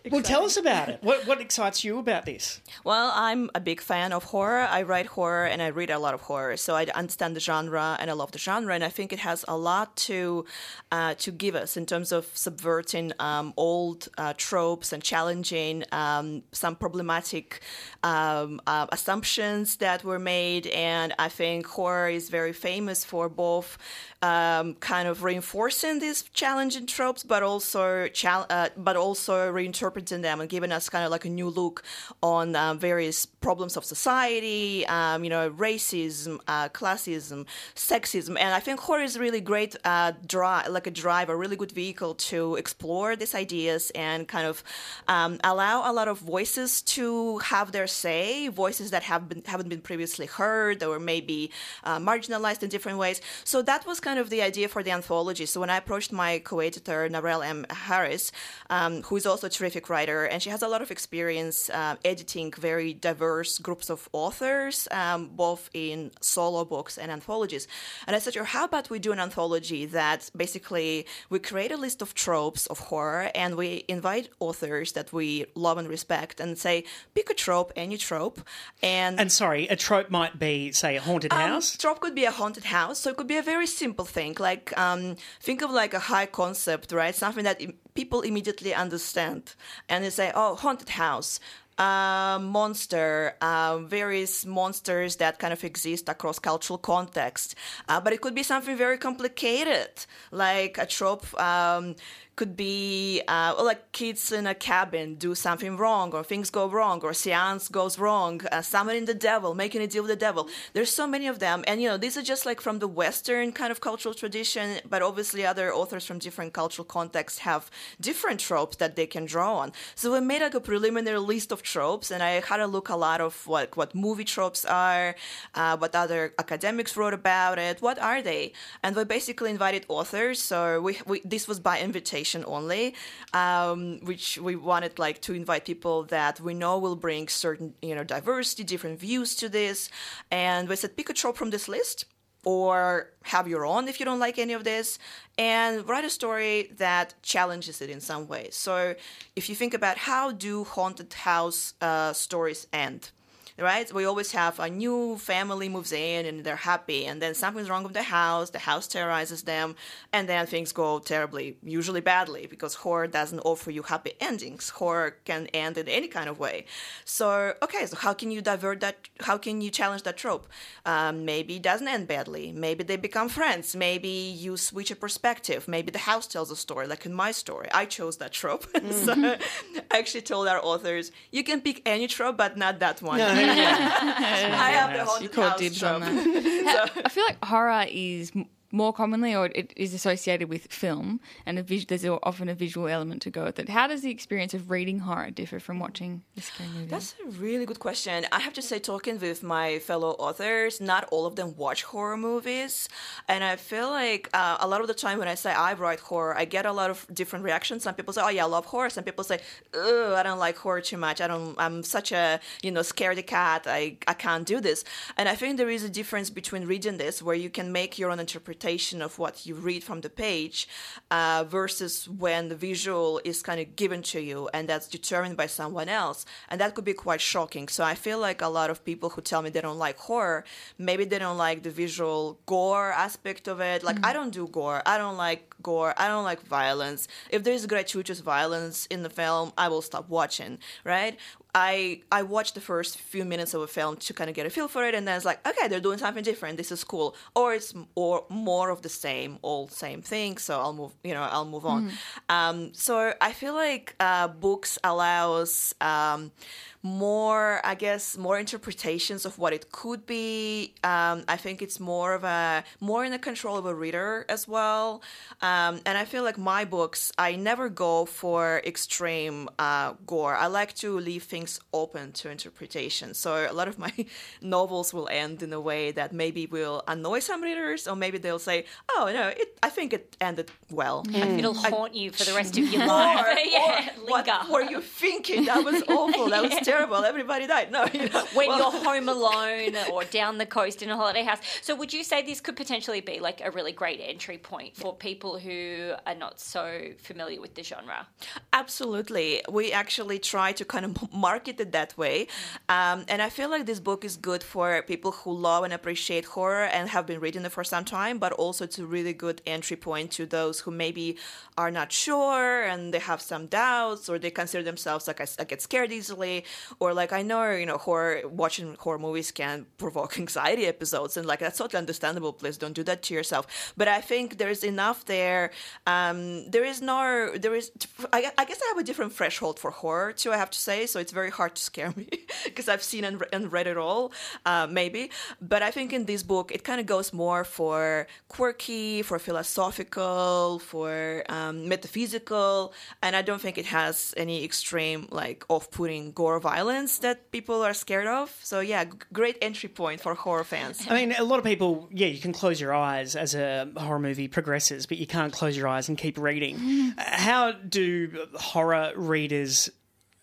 well, tell us about it. What, what excites you about this? Well, I'm a big fan of horror. I write horror and I read a lot of horror, so I understand the genre and I love the genre. And I think it has a lot to uh, to give us in terms of subverting um, old uh, tropes and challenging um, some problematic um, uh, assumptions that were made. And I think horror is very famous for both um, kind of reinforcing these challenging tropes, but also chal- uh, but also reinterpreting them and giving us kind of like a new look on um, various problems of society, um, you know, racism, uh, classism, sexism, and I think horror is really great uh, drive, like a drive, a really good vehicle to explore these ideas and kind of um, allow a lot of voices to have their say, voices that have been haven't been previously heard or maybe uh, marginalized in different ways. So that was kind of the idea for the anthology. So when I approached my co-editor Narelle M. Harris, um, who is also a terrific writer, and she has a lot of experience uh, editing very diverse groups of authors, um, both in solo books and anthologies. And I said to her, how about we do an anthology that basically we create a list of tropes of horror and we invite authors that we love and respect and say, pick a trope, any trope, and And sorry, a trope might be, say, a haunted house. um, trope could be a haunted house, so it could be a very simple thing. Like um, think of like a high concept, right? Something that people immediately understand, and they say, "Oh, haunted house." Uh, monster, uh, various monsters that kind of exist across cultural context. Uh, but it could be something very complicated, like a trope um, could be uh, like kids in a cabin do something wrong, or things go wrong, or seance goes wrong, uh, summoning the devil, making a deal with the devil. There's so many of them, and you know these are just like from the Western kind of cultural tradition, but obviously other authors from different cultural contexts have different tropes that they can draw on. So we made like a preliminary list of tropes, and I had a look a lot of what what movie tropes are, uh, what other academics wrote about it, what are they, and we basically invited authors. So we, we this was by invitation only, um, which we wanted like to invite people that we know will bring certain you know diversity, different views to this, and we said pick a trope from this list or have your own if you don't like any of this and write a story that challenges it in some way. So if you think about how do haunted house uh, stories end right? We always have a new family moves in and they're happy, and then something's wrong with the house. The house terrorizes them, and then things go terribly, usually badly, because horror doesn't offer you happy endings. Horror can end in any kind of way. So, okay, so how can you divert that? How can you challenge that trope? Um, maybe it doesn't end badly. Maybe they become friends. Maybe you switch a perspective. Maybe the house tells a story, like in my story. I chose that trope. so I actually told our authors, you can pick any trope, but not that one. I have the Yes. haunted You called house dibs on trope. that. I feel like horror is m- more commonly, or it is associated with film, and vis- there's often a visual element to go with it. How does the experience of reading horror differ from watching a scary movie? That's a really good question. I have to say, talking with my fellow authors, not all of them watch horror movies. And I feel like uh, a lot of the time when I say I write horror, I get a lot of different reactions. Some people say, oh, yeah, I love horror. Some people say, oh, I don't like horror too much. I don't, I'm such a, you know, scaredy cat. I, I can't do this. And I think there is a difference between reading this, where you can make your own interpretation of what you read from the page, uh, versus when the visual is kind of given to you and that's determined by someone else. And that could be quite shocking. So I feel like a lot of people who tell me they don't like horror, maybe they don't like the visual gore aspect of it. Like, I don't do gore. I don't like gore. I don't like violence. If there's gratuitous violence in the film, I will stop watching, right? I I watched the first few minutes of a film to kind of get a feel for it, and then it's like, okay, they're doing something different. This is cool, or it's or more of the same, all same thing. So I'll move, you know, I'll move on. Um, so I feel like uh, books allows. Um, more, I guess, more interpretations of what it could be. Um, I think it's more of a more in the control of a reader as well. Um, and I feel like my books, I never go for extreme uh, gore. I like to leave things open to interpretation. So a lot of my novels will end in a way that maybe will annoy some readers, or maybe they'll say, "Oh no, it, I think it ended well." It'll haunt you for the rest of your Or, life. yeah, or what were you thinking? That was awful. That was terrible. Everybody died. No, you know. when well- you're home alone or down the coast in a holiday house. So, would you say this could potentially be like a really great entry point for people who are not so familiar with the genre? Absolutely. We actually try to kind of market it that way. Um, and I feel like this book is good for people who love and appreciate horror and have been reading it for some time, but also it's a really good entry point to those who maybe are not sure and they have some doubts or they consider themselves like I, I get scared easily or like I know, you know, horror, watching horror movies can provoke anxiety episodes and like that's totally understandable. Please don't do that to yourself. But I think there's enough there. Um, there is no, there is, I, I guess I have a different threshold for horror too, I have to say. So it's very hard to scare me because I've seen and, and read it all, uh, maybe. But I think in this book, it kind of goes more for quirky, for philosophical, for um, metaphysical. And I don't think it has any extreme, like off putting gore violence that people are scared of. So yeah, g- great entry point for horror fans. I mean, a lot of people, yeah, you can close your eyes as a horror movie progresses, but you can't close your eyes and keep reading. Uh, How do horror readers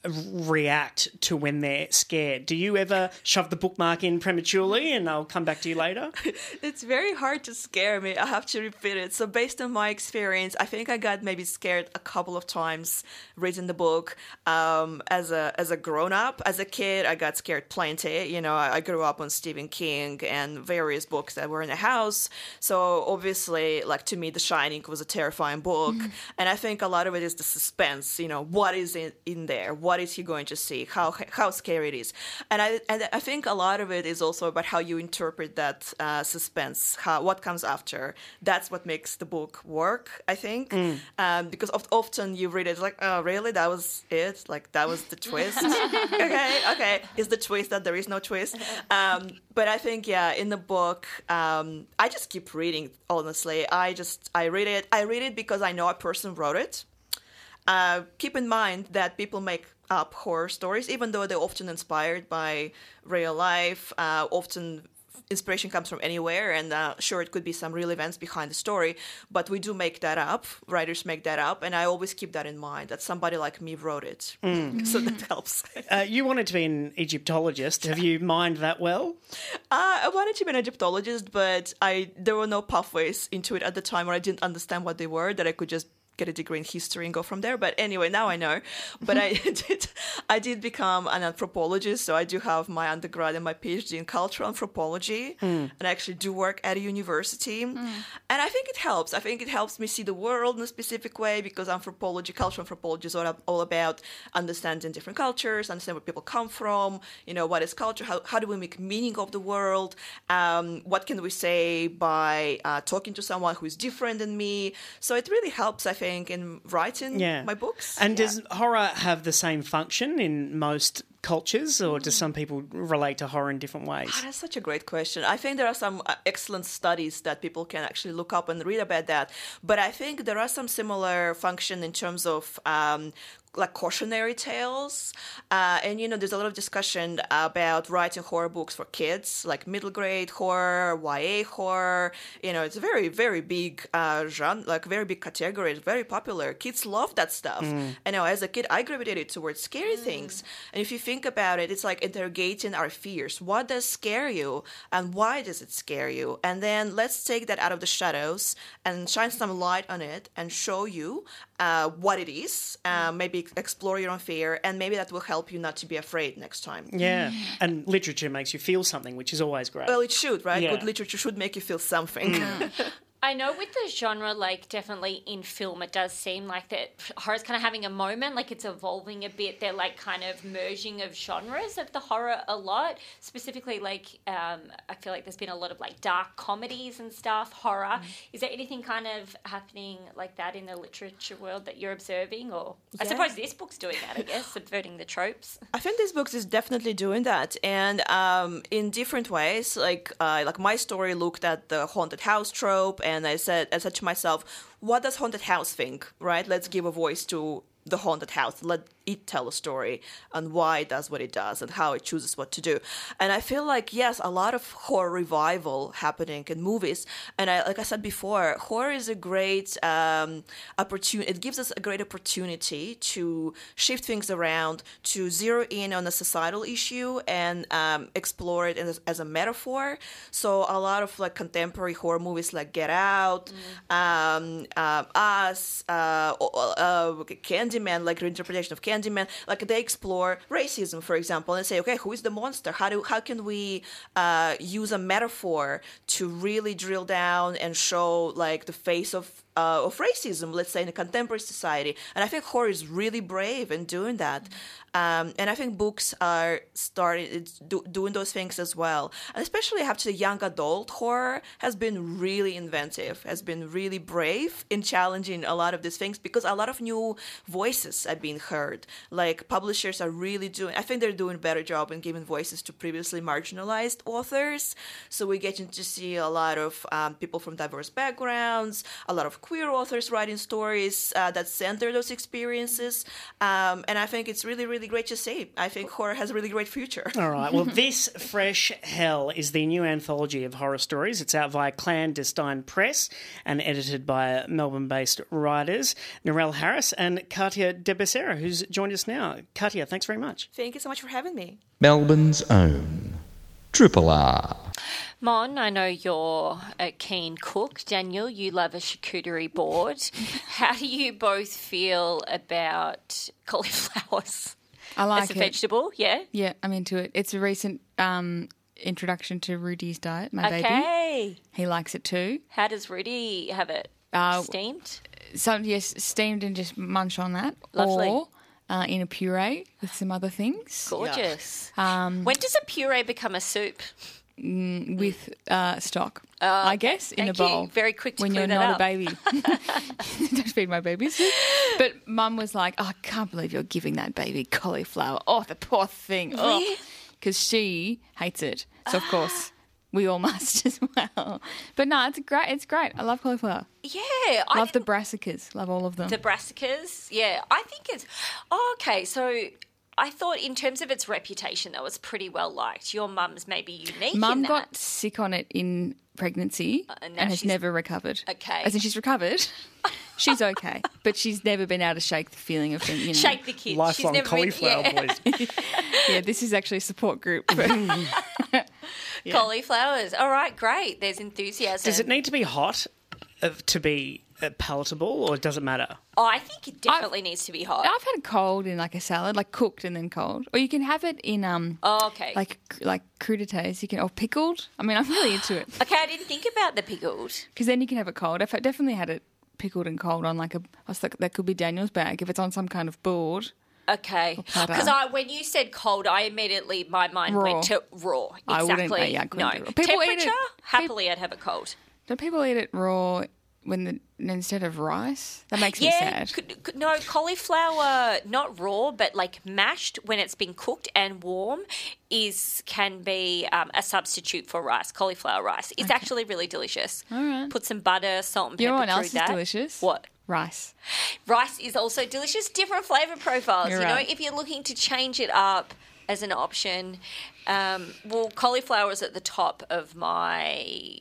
react to when they're scared? Do you ever shove the bookmark in prematurely and I'll come back to you later? it's very hard to scare me. I have to repeat it. So based on my experience, I think I got maybe scared a couple of times reading the book. Um, as a as a grown up, as a kid, I got scared plenty. You know, I, I grew up on Stephen King and various books that were in the house. So obviously, like to me, The Shining was a terrifying book, and I think a lot of it is the suspense. You know, what is in, in there? What is he going to see? How how scary it is? And I and I think a lot of it is also about how you interpret that uh, suspense. How what comes after? That's what makes the book work. I think um, because of, often you read it like, oh really? That was it? Like that was the twist? okay, okay. Is the twist that there is no twist? Um, but I think yeah, in the book, um, I just keep reading. Honestly, I just I read it. I read it because I know a person wrote it. Uh, keep in mind that people make up horror stories, even though they're often inspired by real life. Uh, often inspiration comes from anywhere, and uh, sure, it could be some real events behind the story, but we do make that up. Writers make that up, and I always keep that in mind that somebody like me wrote it. so that helps. Uh, you wanted to be an Egyptologist. Have you mined that well? Uh, I wanted to be an Egyptologist, but I there were no pathways into it at the time, or I didn't understand what they were that I could just get a degree in history and go from there. But anyway, now I know. But I did, I did become an anthropologist, so I do have my undergrad and my PhD in cultural anthropology, and I actually do work at a university. And I think it helps. I think it helps me see the world in a specific way because anthropology, cultural anthropology, is all, all about understanding different cultures, understand where people come from. You know, what is culture? How how do we make meaning of the world? Um, what can we say by uh, talking to someone who is different than me? So it really helps, I think, in writing Yeah. my books. And Yeah. does horror have the same function in most cultures, or do some people relate to horror in different ways? Ah, That's such a great question. I think there are some uh, excellent studies that people can actually look up and read about that. But I think there are some similar function in terms of um, like cautionary tales. Uh, and you know, there's a lot of discussion about writing horror books for kids, like middle grade horror, YA horror. You know, it's a very, very big uh, genre, like very big category. It's very popular. Kids love that stuff. You know, as a kid, I gravitated towards scary things. And if you think about it, it's like interrogating our fears. What does scare you, and why does it scare you? And then let's take that out of the shadows and shine some light on it and show you uh, what it is. Uh, maybe explore your own fear, and maybe that will help you not to be afraid next time. Yeah, and literature makes you feel something, which is always great. Well, it should, right? Yeah. Good literature should make you feel something. I know with the genre, like definitely in film, it does seem like that horror's kind of having a moment, like it's evolving a bit. They're like kind of merging of genres of the horror a lot. Specifically, like um, I feel like there's been a lot of like dark comedies and stuff, horror. Is there anything kind of happening like that in the literature world that you're observing, or I suppose this book's doing that, I guess, subverting the tropes. I think this book is definitely doing that, and um, in different ways. Like, uh, like my story looked at the haunted house trope, and I said, I said to myself, "What does haunted house think? Right? Let's give a voice to the haunted house. Let it tell a story and why it does what it does and how it chooses what to do." And I feel like yes, a lot of horror revival happening in movies, and I, like I said before, horror is a great um, opportunity. It gives us a great opportunity to shift things around, to zero in on a societal issue and um, explore it as, as a metaphor. So a lot of like contemporary horror movies like Get Out, um, um, Us, uh, uh, uh, Candyman, like reinterpretation of Candyman, like they explore racism, for example, and say, okay, who is the monster? How do how can we uh, use a metaphor to really drill down and show like the face of uh, of racism, let's say in a contemporary society. And I think horror is really brave in doing that. Um, and I think books are starting do, doing those things as well. And especially after young adult horror has been really inventive, has been really brave in challenging a lot of these things because a lot of new voices are being heard. Like publishers are really doing, I think they're doing a better job in giving voices to previously marginalized authors. So we're getting to see a lot of um, people from diverse backgrounds, a lot of queer authors writing stories uh, that center those experiences. Um, and I think it's really, really great to see. I think horror has a really great future. All right. Well, this Fresh Hell is the new anthology of horror stories. It's out via Clandestine Press and edited by Melbourne-based writers Narelle Harris and Katya de Becerra, who's joined us now. Katya, thanks very much. Thank you so much for having me. Melbourne's own Triple R. Mon, I know you're a keen cook. Daniel, you love a charcuterie board. How do you both feel about cauliflowers I like it. as a it. vegetable? Yeah. Yeah, I'm into it. It's a recent um, introduction to Rudy's diet, my baby. Okay. He likes it too. How does Rudy have it? Uh, Steamed? Some yes, steamed and just munch on that. Lovely. Or uh, in a puree with some other things. Gorgeous. Um, When does a puree become a soup? with uh, stock, I guess, in a thank you. bowl. Very quick to when clear you're that not up. a baby. Don't feed my babies. But Mum was like, oh, "I can't believe you're giving that baby cauliflower. Oh, the poor thing. Really? Because she hates it. So of course we all must as well. But no, it's great. It's great. I love cauliflower. Yeah. I Love the brassicas. Love all of them. the brassicas. Yeah. I think it's. Oh, okay. So. I thought, in terms of its reputation, that was pretty well liked. Your mum's maybe unique. in Mum that. got sick on it in pregnancy and and, has never recovered. Okay. As in she's recovered. she's okay. But she's never been able to shake the feeling of being, you know. shake the kids. Lifelong She's never been- cauliflower yeah. boys. Yeah, this is actually a support group. For, Cauliflowers. All right, great. There's enthusiasm. Does it need to be hot uh, to be uh, palatable, or does it matter? Oh, I think it definitely needs to be hot. I've had it cold in like a salad, like cooked and then cold, or you can have it in um Oh, okay. like like crudités. You can or pickled. I mean, I'm really into it okay, I didn't think about the pickled. because then you can have it cold. I've definitely had it pickled and cold on like a. I was like, that could be Daniel's bag if it's on some kind of board. Okay, because I when you said cold, I immediately my mind Raw. went to raw. I Exactly. wouldn't- yeah, I couldn't no do it. People eat it- temperature. Happily, I'd have it cold. Do people eat it raw when the instead of rice? That makes me sad. could- could- no cauliflower, not raw, but like mashed when it's been cooked and warm, is can be um, a substitute for rice. Cauliflower rice. It's actually really delicious. All right. Put some butter, salt, and You know pepper what else is that. delicious? What? Rice. Rice is also delicious. Different flavor profiles. You're you right. know, if you're looking to change it up as an option, um, well, cauliflower is at the top of my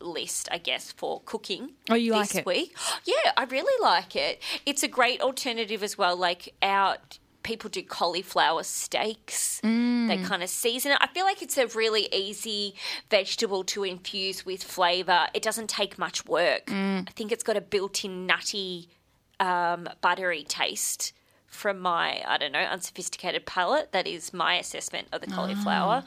list, I guess, for cooking. Oh, you this like it? week. Yeah, I really like it. It's a great alternative as well. Like out. People do cauliflower steaks. Mm. They kind of season it. I feel like it's a really easy vegetable to infuse with flavour. It doesn't take much work. Mm. I think it's got a built in nutty um, buttery taste from my, I don't know, unsophisticated palate. That is my assessment of the cauliflower.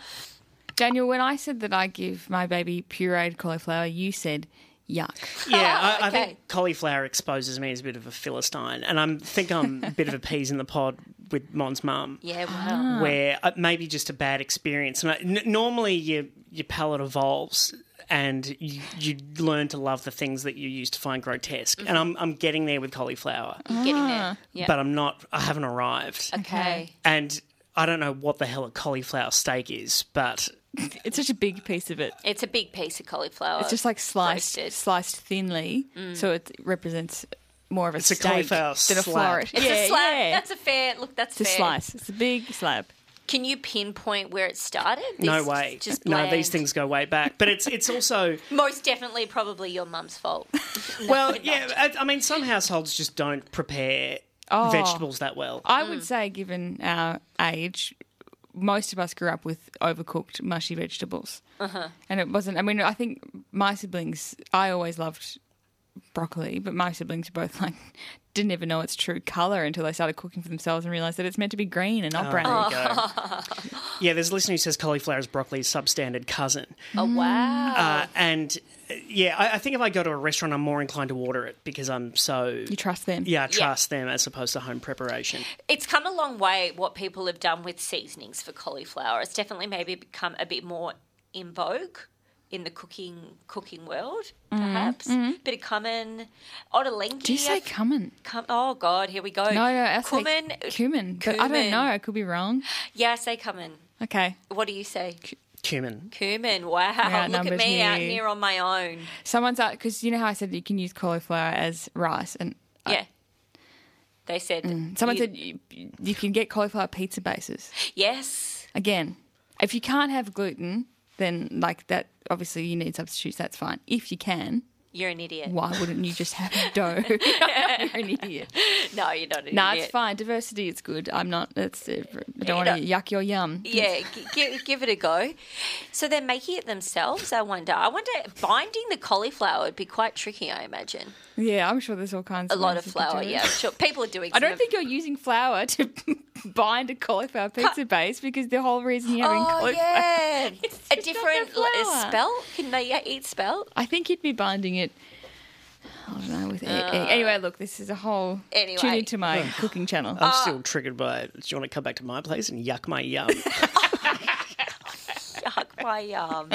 Daniel, when I said that I give my baby pureed cauliflower, you said yuck. Yeah, I, I oh, okay. think cauliflower exposes me as a bit of a philistine, and I think I'm a bit of a peas in the pod with Mon's mum. Yeah, wow. Ah. where uh, maybe just a bad experience. And I, n- normally, your your palate evolves, and you, you learn to love the things that you used to find grotesque. And mm-hmm. I'm I'm getting there with cauliflower, You're getting there. Ah. Yeah. but I'm not. I haven't arrived, okay. and I don't know what the hell a cauliflower steak is, but It's such a big piece of it. It's a big piece of cauliflower. It's just like sliced, roasted. sliced thinly, so it represents more of a It's a cauliflower than a slab. It's yeah, a slab. yeah. That's a fair look. That's it's a slice. It's a big slab. Can you pinpoint where it started? no way. Just no, these things go way back. But it's it's also Most definitely, probably your mum's fault. well, yeah. I, I mean, some households just don't prepare Oh. vegetables that well. I Mm. would say, given our age, most of us grew up with overcooked, mushy vegetables. Uh-huh. And it wasn't, I mean, I think my siblings, I always loved broccoli, but my siblings are both like didn't even know its true colour until they started cooking for themselves and realised that it's meant to be green and not brown. There you go. yeah, there's a listener who says cauliflower is broccoli's substandard cousin. oh wow. Uh, and uh, yeah, I, I think if I go to a restaurant, I'm more inclined to order it because I'm so. You trust them? Yeah, I trust them as opposed to home preparation. It's come a long way what people have done with seasonings for cauliflower. It's definitely maybe become a bit more in vogue in the cooking cooking world, perhaps. Bit of cumin, ottolenghi. Mm-hmm. Do you say I've- cumin? cum- oh God, here we go. No, no, I say cumin. cumin. But I don't know. I could be wrong. Yeah, I say cumin. Okay. What do you say? Cumin. Cumin. Wow, look at me out here. here on my own. Someone's out because you know how I said you can use cauliflower as rice, and Yeah. They said. Mm. someone you- said you, you can get cauliflower pizza bases. yes. Again, if you can't have gluten, then like that, obviously you need substitutes. That's fine. If you can, You're an idiot. why wouldn't you just have dough? You're an idiot. No, you're not an idiot. No, it's fine. Diversity, it's good. I'm not. It's. Uh, I don't want to yuck your yum. Yeah, g- give it a go. So they're making it themselves, I wonder. I wonder, binding the cauliflower would be quite tricky, I imagine. Yeah, I'm sure there's all kinds. A of lot of flour, yeah. I'm sure people are doing I don't of- think you're using flour to bind a cauliflower pizza base because the whole reason you're having Oh, cauliflower. yeah. a different the l- flour. spelt? Can they eat spelt? I think you'd be binding it. I don't know with egg. egg. anyway. Look, this is a whole. Uh, Anyway. tune into my cooking channel. I'm still triggered by. it. Do you want to come back to my place and yuck my yum? Yuck, my um.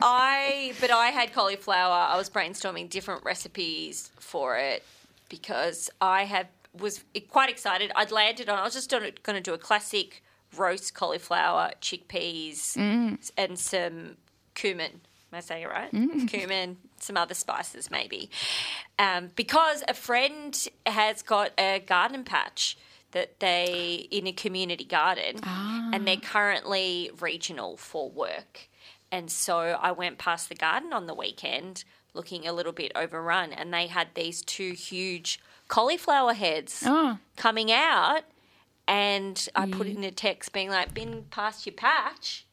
I but I had cauliflower. I was brainstorming different recipes for it because I had was quite excited. I'd landed on. I was just going to do a classic roast cauliflower, chickpeas, mm. and some cumin. Am I saying it right? Mm. Cumin, some other spices maybe. Um, because a friend has got a garden patch that they in a community garden, and they're ah. currently regional for work. And so I went past the garden on the weekend, looking a little bit overrun, and they had these two huge cauliflower heads Oh. coming out. And I put in a text being like, "Been past your patch."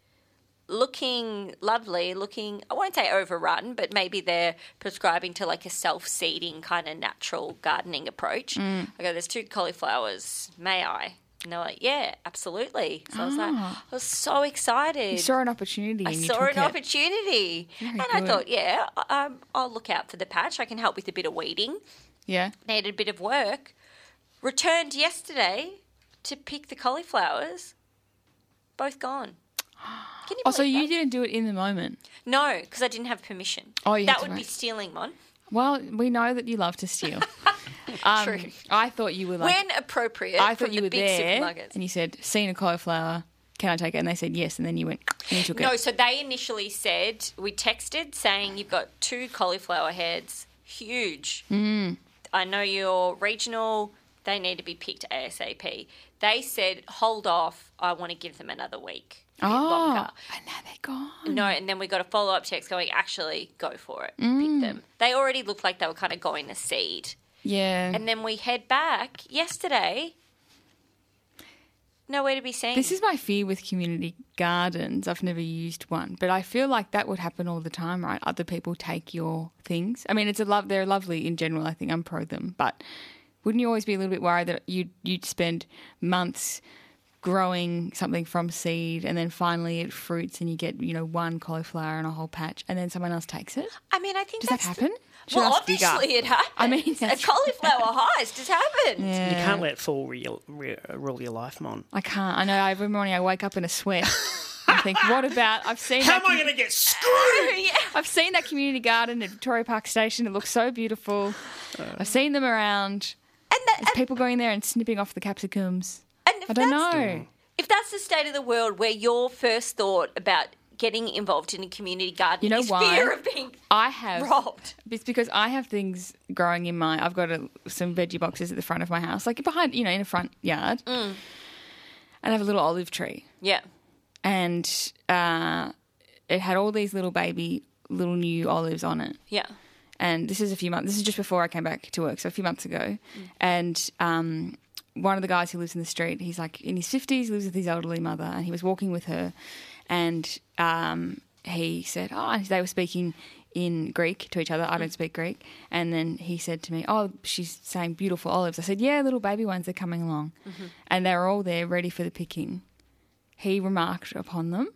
looking lovely, looking, I won't say overrun, but maybe they're prescribing to like a self seeding kind of natural gardening approach. Mm. I go, there's two cauliflowers, may I? And they're like, yeah, absolutely. So I was like, I was so excited. Ah. You saw an opportunity. I saw an it. opportunity. and I thought, yeah, I- um, I'll look out for the patch. I can help with a bit of weeding. Yeah. Needed a bit of work. Returned yesterday to pick the cauliflowers. Both gone. Can you Oh, so you that? didn't do it in the moment. No, because I didn't have permission. Oh, you that would be stealing, Mon. Well, we know that you love to steal. um, True. I thought you were like. when appropriate, I from thought you the were big there, and you said, "Seen a cauliflower? Can I take it?" And they said yes, and then you went and you took No, it. so they initially said we texted saying you've got two cauliflower heads, huge. Mm. I know you're regional. They need to be picked ASAP. They said hold off. I want to give them another week. Oh, longer. and now they're gone. No, and then we got a follow up text going, actually, go for it. Mm. Pick them. They already looked like they were kind of going to seed. Yeah. And then we head back yesterday. Nowhere to be seen. This is my fear with community gardens. I've never used one, but I feel like that would happen all the time, right? Other people take your things. I mean, it's a love. They're lovely in general. I think I'm pro them, but wouldn't you always be a little bit worried that you'd you'd spend months growing something from seed and then finally it fruits and you get you know one cauliflower and a whole patch and then someone else takes it? I mean, I think Does that happen? Should well, I speak obviously it happened. I mean, a cauliflower heist has happened. Yeah. You can't let fall real, re- rule your life, Mon. I can't. I know. Every morning I wake up in a sweat. I think, what about? I've seen. How that am I going to get screwed? yeah. I've seen that community garden at Victoria Park Station. It looks so beautiful. Uh. I've seen them around. And, that, and, people going there and snipping off the capsicums. And if I don't know. If that's the state of the world where your first thought about getting involved in a community garden You know is why? fear of being I have. robbed. It's because I have things growing in my. I've got a, some veggie boxes at the front of my house, like behind, you know, in a front yard, Mm. and I have a little olive tree. Yeah. and uh, it had all these little baby, little new olives on it. Yeah. And this is a few months. This is just before I came back to work, so a few months ago. And um, one of the guys who lives in the street, he's like in his fifties, lives with his elderly mother, and he was walking with her, and um, he said, "Oh," they were speaking in Greek to each other. I don't speak Greek, and then he said to me, "Oh, she's saying beautiful olives." I said, "Yeah, little baby ones. They're coming along," and they were all there, ready for the picking. He remarked upon them.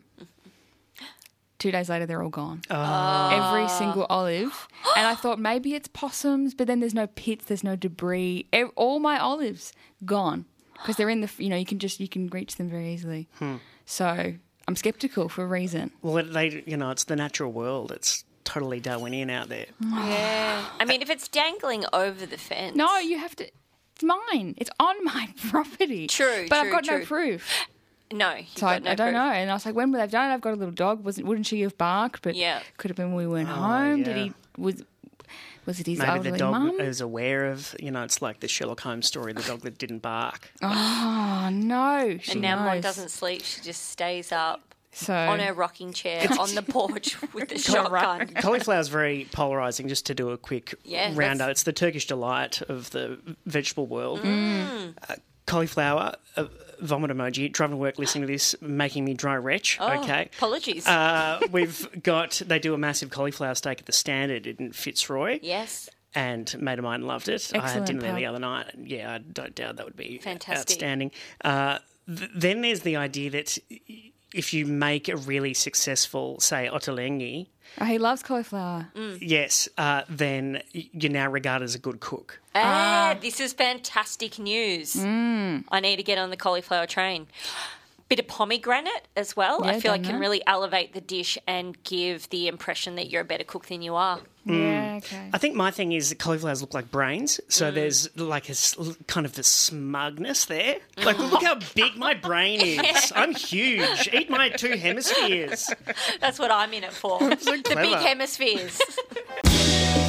Two days later, they're all gone. Oh. Every single olive. And I thought maybe it's possums, but then there's no pits, there's no debris. Ev- All my olives gone because they're in the, you know, you can just, you can reach them very easily. Hmm. So I'm skeptical for a reason. Well, it- they, you know, it's the natural world. It's totally Darwinian out there. Yeah. I mean, if it's dangling over the fence. No, you have to, it's mine. It's on my property. True, But true, I've got no true. proof. No. So I, no I don't proof. know. And I was like, when would they've done it? I've got a little dog. Wasn't wouldn't she have barked? But Yeah. could have been when we weren't home. Did he was was it his Maybe elderly the dog mum? is aware of, you know, it's like the Sherlock Holmes story, the dog that didn't bark. Oh no! She And now Mon knows. doesn't sleep. She just stays up So on her rocking chair on the porch with the shotgun. Cauliflower is very polarising, just to do a quick Yeah, roundup. that's- It's the Turkish delight of the vegetable world. Mm. Uh, cauliflower, uh, vomit emoji, driving to work listening to this, making me dry retch. Oh, okay. Apologies. Uh, we've got, they do a massive cauliflower steak at the Standard in Fitzroy. yes. and a mate of mine loved it. I had Excellent dinner there the other night. Yeah, I don't doubt that would be Fantastic. outstanding. Uh, th- then there's the idea that if you make a really successful, say, ottolenghi, oh, he loves cauliflower. yes, uh, then you're now regarded as a good cook. Ah, this is fantastic news. Mm. I need to get on the cauliflower train. Bit of pomegranate as well. I feel like done can really elevate the dish and give the impression that you're a better cook than you are. Yeah, okay. I think my thing is that cauliflowers look like brains, so there's like a kind of a smugness there. Like, look how big my brain is. I'm huge. Eat my two hemispheres. That's what I'm in it for. the big hemispheres.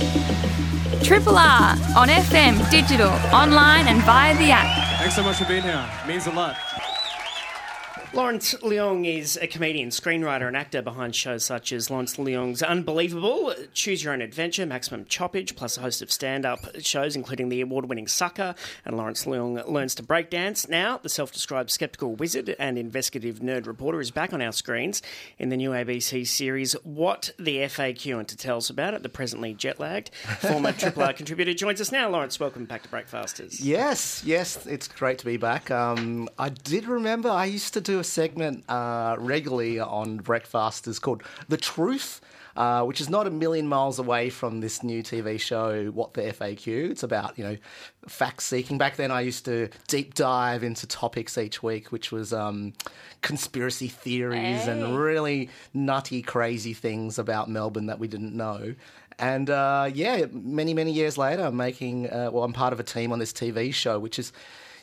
Triple R on FM, digital, online, and via the app. Thanks so much for being here. It means a lot. Lawrence Leung is a comedian, screenwriter, and actor behind shows such as Lawrence Leung's Unbelievable, Choose Your Own Adventure, Maximum Choppage, plus a host of stand up shows, including the award winning Sucker and Lawrence Leung Learns to Breakdance. Now, the self described skeptical wizard and investigative nerd reporter is back on our screens in the new ABC series What the FAQ and to tell us about it, the presently jet lagged former Triple R contributor joins us now. Lawrence, welcome back to Breakfasters. Yes, yes, it's great to be back. Um, I did remember I used to do a segment uh, regularly on breakfast. is called The Truth. Uh, which is not a million miles away from this new TV show, What the FAQ. It's about, you know, fact seeking. Back then, I used to deep dive into topics each week, which was um, conspiracy theories and really nutty, crazy things about Melbourne that we didn't know. And uh, yeah, many, many years later, I'm making, uh, well, I'm part of a team on this TV show, which is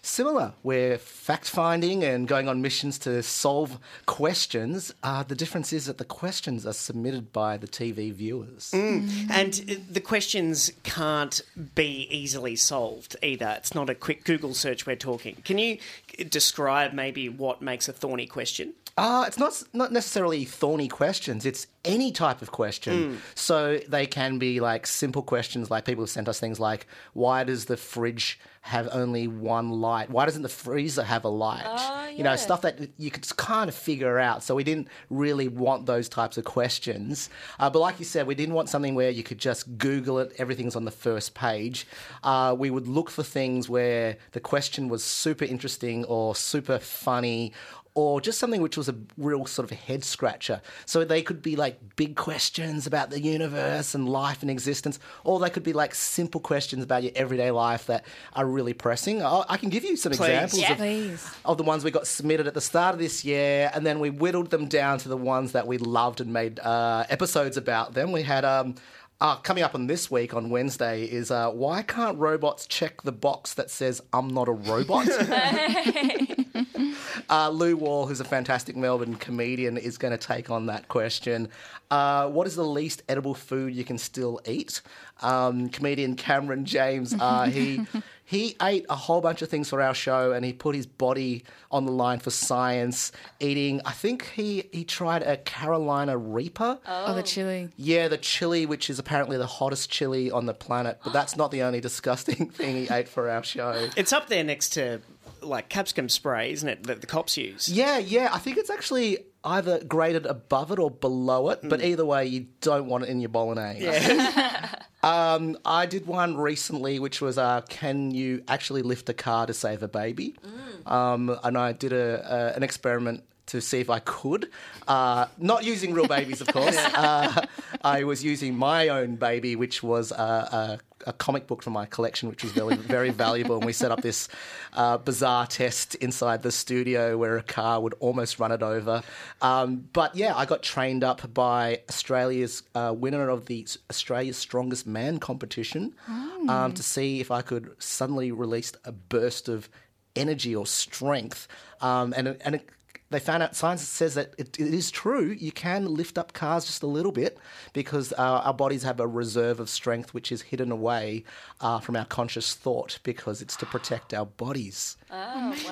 similar. We're fact finding and going on missions to solve questions. Uh, the difference is that the questions are submitted by the TV viewers. And uh, the questions can't be easily solved either. It's not a quick Google search we're talking. Can you describe maybe what makes a thorny question? Uh, it's not not necessarily thorny questions. It's any type of question. So they can be like simple questions, like people have sent us things like, "Why does the fridge have only one light? Why doesn't the freezer have a light?" You know, stuff that you could kind of figure out. So we didn't really want those types of questions. Uh, but like you said, we didn't want something where you could just Google it. Everything's on the first page. Uh, we would look for things where the question was super interesting or super funny or just something which was a real sort of head scratcher. So they could be like big questions about the universe and life and existence, or they could be like simple questions about your everyday life that are really pressing. I, I can give you some examples of, of the ones we got submitted at the start of this year, and then we whittled them down to the ones that we loved and made uh, episodes about them. We had. Um, uh, coming up on this week on Wednesday is uh, why can't robots check the box that says I'm not a robot? Uh, Lou Wall, who's a fantastic Melbourne comedian, is going to take on that question. Uh, what is the least edible food you can still eat? Um, comedian Cameron James, uh, he he ate a whole bunch of things for our show, and he put his body on the line for science. Eating, I think he he tried a Carolina Reaper. Oh, the chili. Yeah, the chili, which is apparently the hottest chili on the planet, but that's not the only disgusting thing he ate for our show. It's up there next to like capsicum spray, isn't it? That the cops use. Yeah, yeah. I think it's actually either graded above it or below it, but either way, you don't want it in your bolognese. um, I did one recently, which was uh, can you actually lift a car to save a baby? Um, and I did a, a, an experiment to see if I could. Uh, not using real babies, of course. uh, I was using my own baby, which was uh, a, a comic book from my collection, which was very, very valuable. And we set up this uh, bizarre test inside the studio where a car would almost run it over. Um, but yeah, I got trained up by Australia's uh, winner of the Australia's Strongest Man competition um, to see if I could suddenly release a burst of energy or strength. Um, and and it, they found out science says that it, it is true. You can lift up cars just a little bit because uh, our bodies have a reserve of strength which is hidden away uh, from our conscious thought because it's to protect our bodies.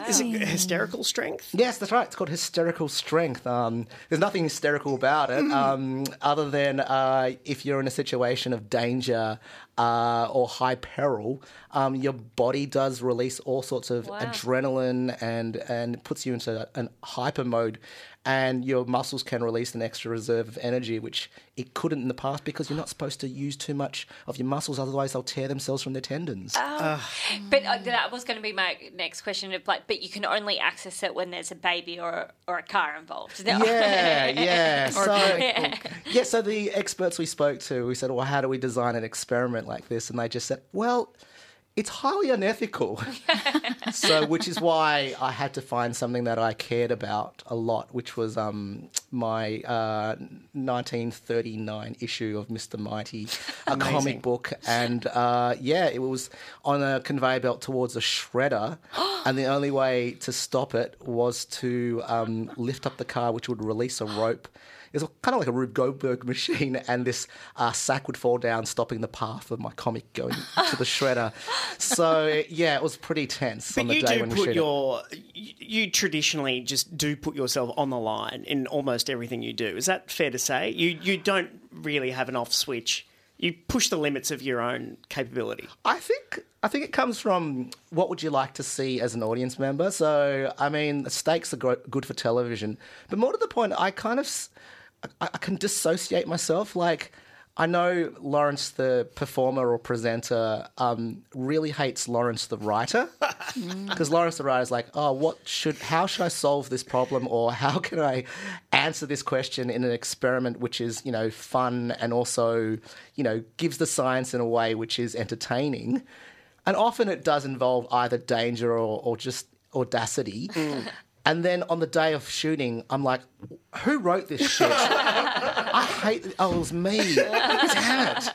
Is it hysterical strength? Yes, that's right. It's called hysterical strength. Um, there's nothing hysterical about it, um, other than uh, if you're in a situation of danger uh, or high peril, um, your body does release all sorts of adrenaline and and puts you into an hyper mode. And your muscles can release an extra reserve of energy, which it couldn't in the past because you're not supposed to use too much of your muscles, otherwise they'll tear themselves from their tendons. But uh, that was going to be my next question of like, but you can only access it when there's a baby or or a car involved. Yeah, yeah. So, Yeah. yeah, so the experts we spoke to, we said, well, how do we design an experiment like this? And they just said, well, it's highly unethical. so, which is why I had to find something that I cared about a lot, which was um, my uh, 1939 issue of Mr. Mighty, a comic book. And uh, yeah, it was on a conveyor belt towards a shredder. and the only way to stop it was to um, lift up the car, which would release a rope. It's kind of like a Rube Goldberg machine, and this uh, sack would fall down, stopping the path of my comic going to the shredder. So yeah, it was pretty tense on But the you day do when we put shoot your, you traditionally just do put yourself on the line in almost everything you do. Is that fair to say? You you don't really have an off switch. You push the limits of your own capability. I think I think it comes from what would you like to see as an audience member. So I mean, the stakes are good for television, but more to the point, I kind of I, I can dissociate myself. Like I know Lawrence, the performer or presenter, um, really hates Lawrence, the writer, because Lawrence, the writer, is like, oh, what should, how should I solve this problem, or how can I answer this question in an experiment which is, you know, fun and also, you know, gives the science in a way which is entertaining. And often it does involve either danger or, or just audacity. And then on the day of shooting, I'm like, who wrote this shit? I hate Oh, it was me. Damn it.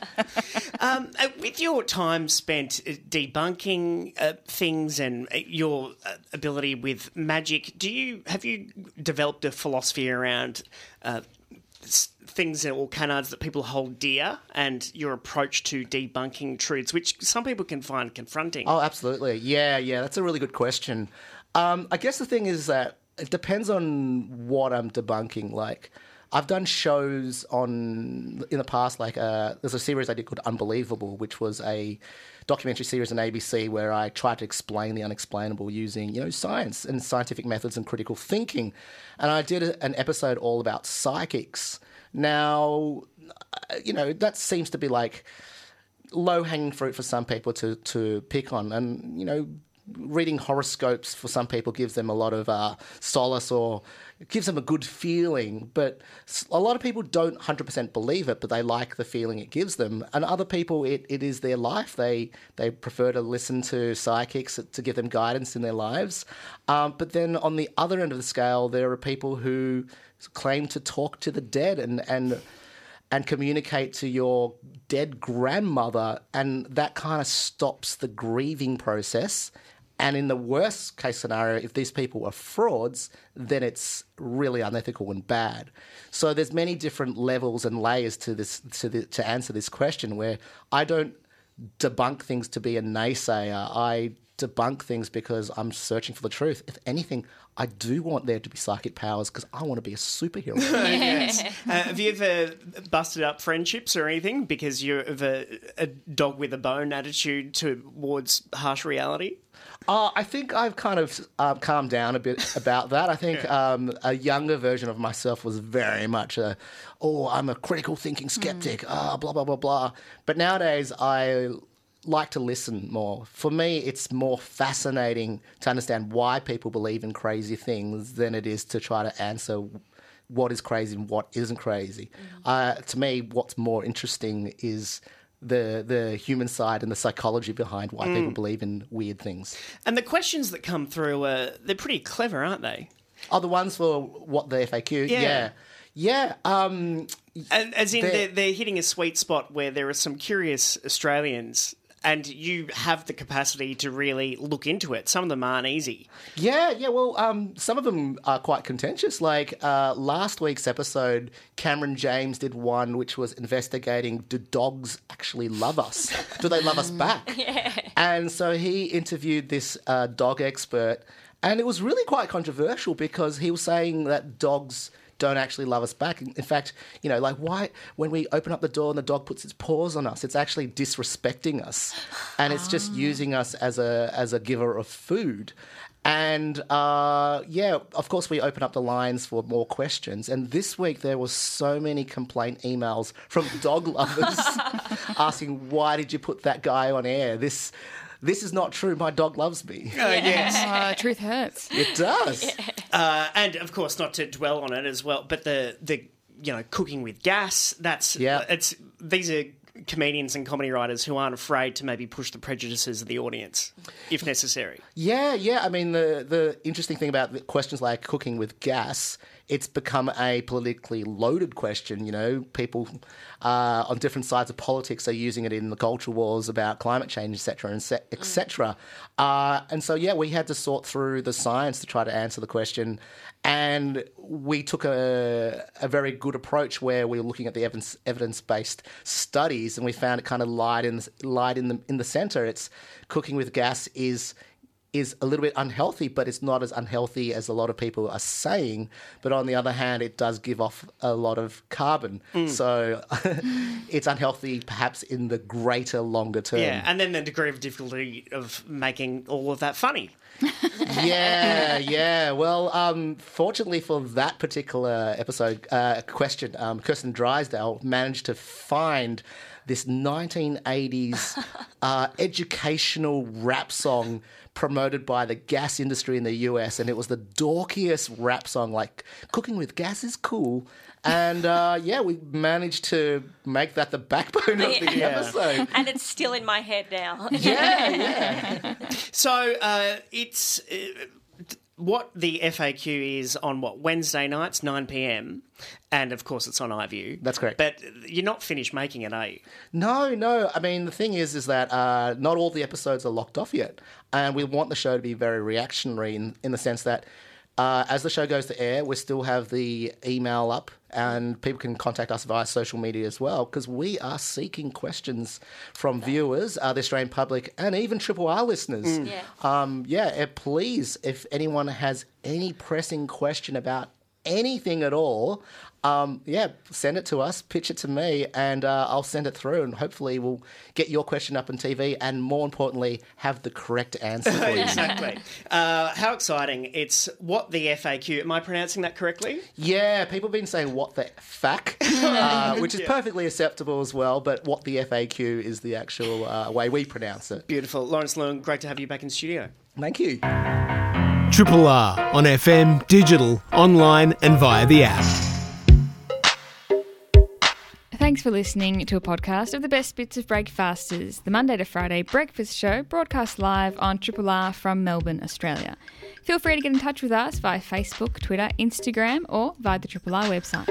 Um, uh, with your time spent uh, debunking uh, things and uh, your uh, ability with magic, do you have you developed a philosophy around uh, things or canards that people hold dear, and your approach to debunking truths, which some people can find confronting? Oh, absolutely. Yeah, yeah. That's a really good question. Um, I guess the thing is that it depends on what I'm debunking. Like, I've done shows on in the past. Like, uh, there's a series I did called Unbelievable, which was a documentary series on ABC where I tried to explain the unexplainable using, you know, science and scientific methods and critical thinking. And I did an episode all about psychics. Now, uh, you know, that seems to be like low hanging fruit for some people to to pick on, and you know, reading horoscopes for some people gives them a lot of uh, solace or gives them a good feeling. But a lot of people don't hundred percent believe it, but they like the feeling it gives them. And other people, it, it is their life. They they prefer to listen to psychics to give them guidance in their lives. Um, but then on the other end of the scale, there are people who claim to talk to the dead and and and communicate to your dead grandmother, and that kind of stops the grieving process. And in the worst case scenario, if these people are frauds, then it's really unethical and bad. So there's many different levels and layers to this to the, to answer this question. Where I don't debunk things to be a naysayer. I debunk things because I'm searching for the truth. If anything, I do want there to be psychic powers because I want to be a superhero. yes. Uh, have you ever busted up friendships or anything because you're of a, a dog with a bone attitude towards harsh reality? Uh, I think I've kind of um, calmed down a bit about that. I think um, a younger version of myself was very much a, oh, I'm a critical thinking skeptic, ah, blah, blah, blah, blah. But nowadays, I like to listen more. For me, it's more fascinating to understand why people believe in crazy things than it is to try to answer what is crazy and what isn't crazy. Uh, to me, what's more interesting is the the human side and the psychology behind why people believe in weird things. And the questions that come through, are, they're pretty clever, aren't they? Oh, the ones for what the FAQ? Yeah. Yeah. Yeah. Um, And, as in, they're, they're hitting a sweet spot where there are some curious Australians. And you have the capacity to really look into it. Some of them aren't easy. yeah, yeah. Well, um, some of them are quite contentious. Like uh, last week's episode, Cameron James did one which was investigating do dogs actually love us? Do they love us back? yeah. And so he interviewed this uh, dog expert, and it was really quite controversial because he was saying that dogs don't actually love us back. In fact, you know, like why when we open up the door and the dog puts its paws on us, it's actually disrespecting us, and it's just using us as a as a giver of food. And uh, yeah, of course, we open up the lines for more questions. And this week there were so many complaint emails from dog lovers asking, "Why did you put that guy on air? This." This is not true. My dog loves me. Oh, yes. Uh, truth hurts. It does. Uh, and of course, not to dwell on it as well, but the the you know cooking with gas. That's Yeah. It's these are comedians and comedy writers who aren't afraid to maybe push the prejudices of the audience if necessary. Yeah, yeah. I mean, the the interesting thing about the questions like cooking with gas it's become a politically loaded question. You know, people uh, on different sides of politics are using it in the culture wars about climate change, etc., and se- etc. Uh, and so, yeah, we had to sort through the science to try to answer the question, and we took a, a very good approach where we were looking at the evidence evidence based studies, and we found it kind of lied in lied in the in the center. It's cooking with gas is is a little bit unhealthy, but it's not as unhealthy as a lot of people are saying. But on the other hand, it does give off a lot of carbon. Mm. So it's unhealthy perhaps in the greater, longer term. Yeah, and then the degree of difficulty of making all of that funny. Yeah, yeah. Well, um, fortunately for that particular episode uh, question, um, Kirsten Drysdale managed to find this 1980s uh, educational rap song promoted by the gas industry in the US, and it was the dorkiest rap song. Like, cooking with gas is cool. And uh, yeah, we managed to make that the backbone of the Yeah. episode. and it's still in my head now. Yeah, yeah. So uh, it's uh, what the FAQ is on what Wednesday nights, nine pm, and of course it's on iView. That's correct. But you're not finished making it, are you? No, no. I mean, the thing is, is that uh, not all the episodes are locked off yet, and we want the show to be very reactionary in, in the sense that uh, as the show goes to air, we still have the email up, and people can contact us via social media as well because we are seeking questions from viewers, uh, the Australian public, and even Triple R listeners. Yeah. Um, yeah, eh, please, if anyone has any pressing question about anything at all, um, yeah, send it to us, pitch it to me, and uh, I'll send it through, and hopefully we'll get your question up on TV, and more importantly, have the correct answer for you. exactly. Uh, how exciting! It's what the FAQ. Am I pronouncing that correctly? Yeah, people have been saying what the FAQ, uh, which is perfectly acceptable as well, but what the FAQ is the actual uh, way we pronounce it. Beautiful, Lawrence Leung. Great to have you back in studio. Thank you. Triple R on FM, digital, online, and via the app. Thanks for listening to a podcast of the best bits of Breakfasters, the Monday to Friday breakfast show broadcast live on Triple R from Melbourne, Australia. Feel free to get in touch with us via Facebook, Twitter, Instagram, or via the Triple R website.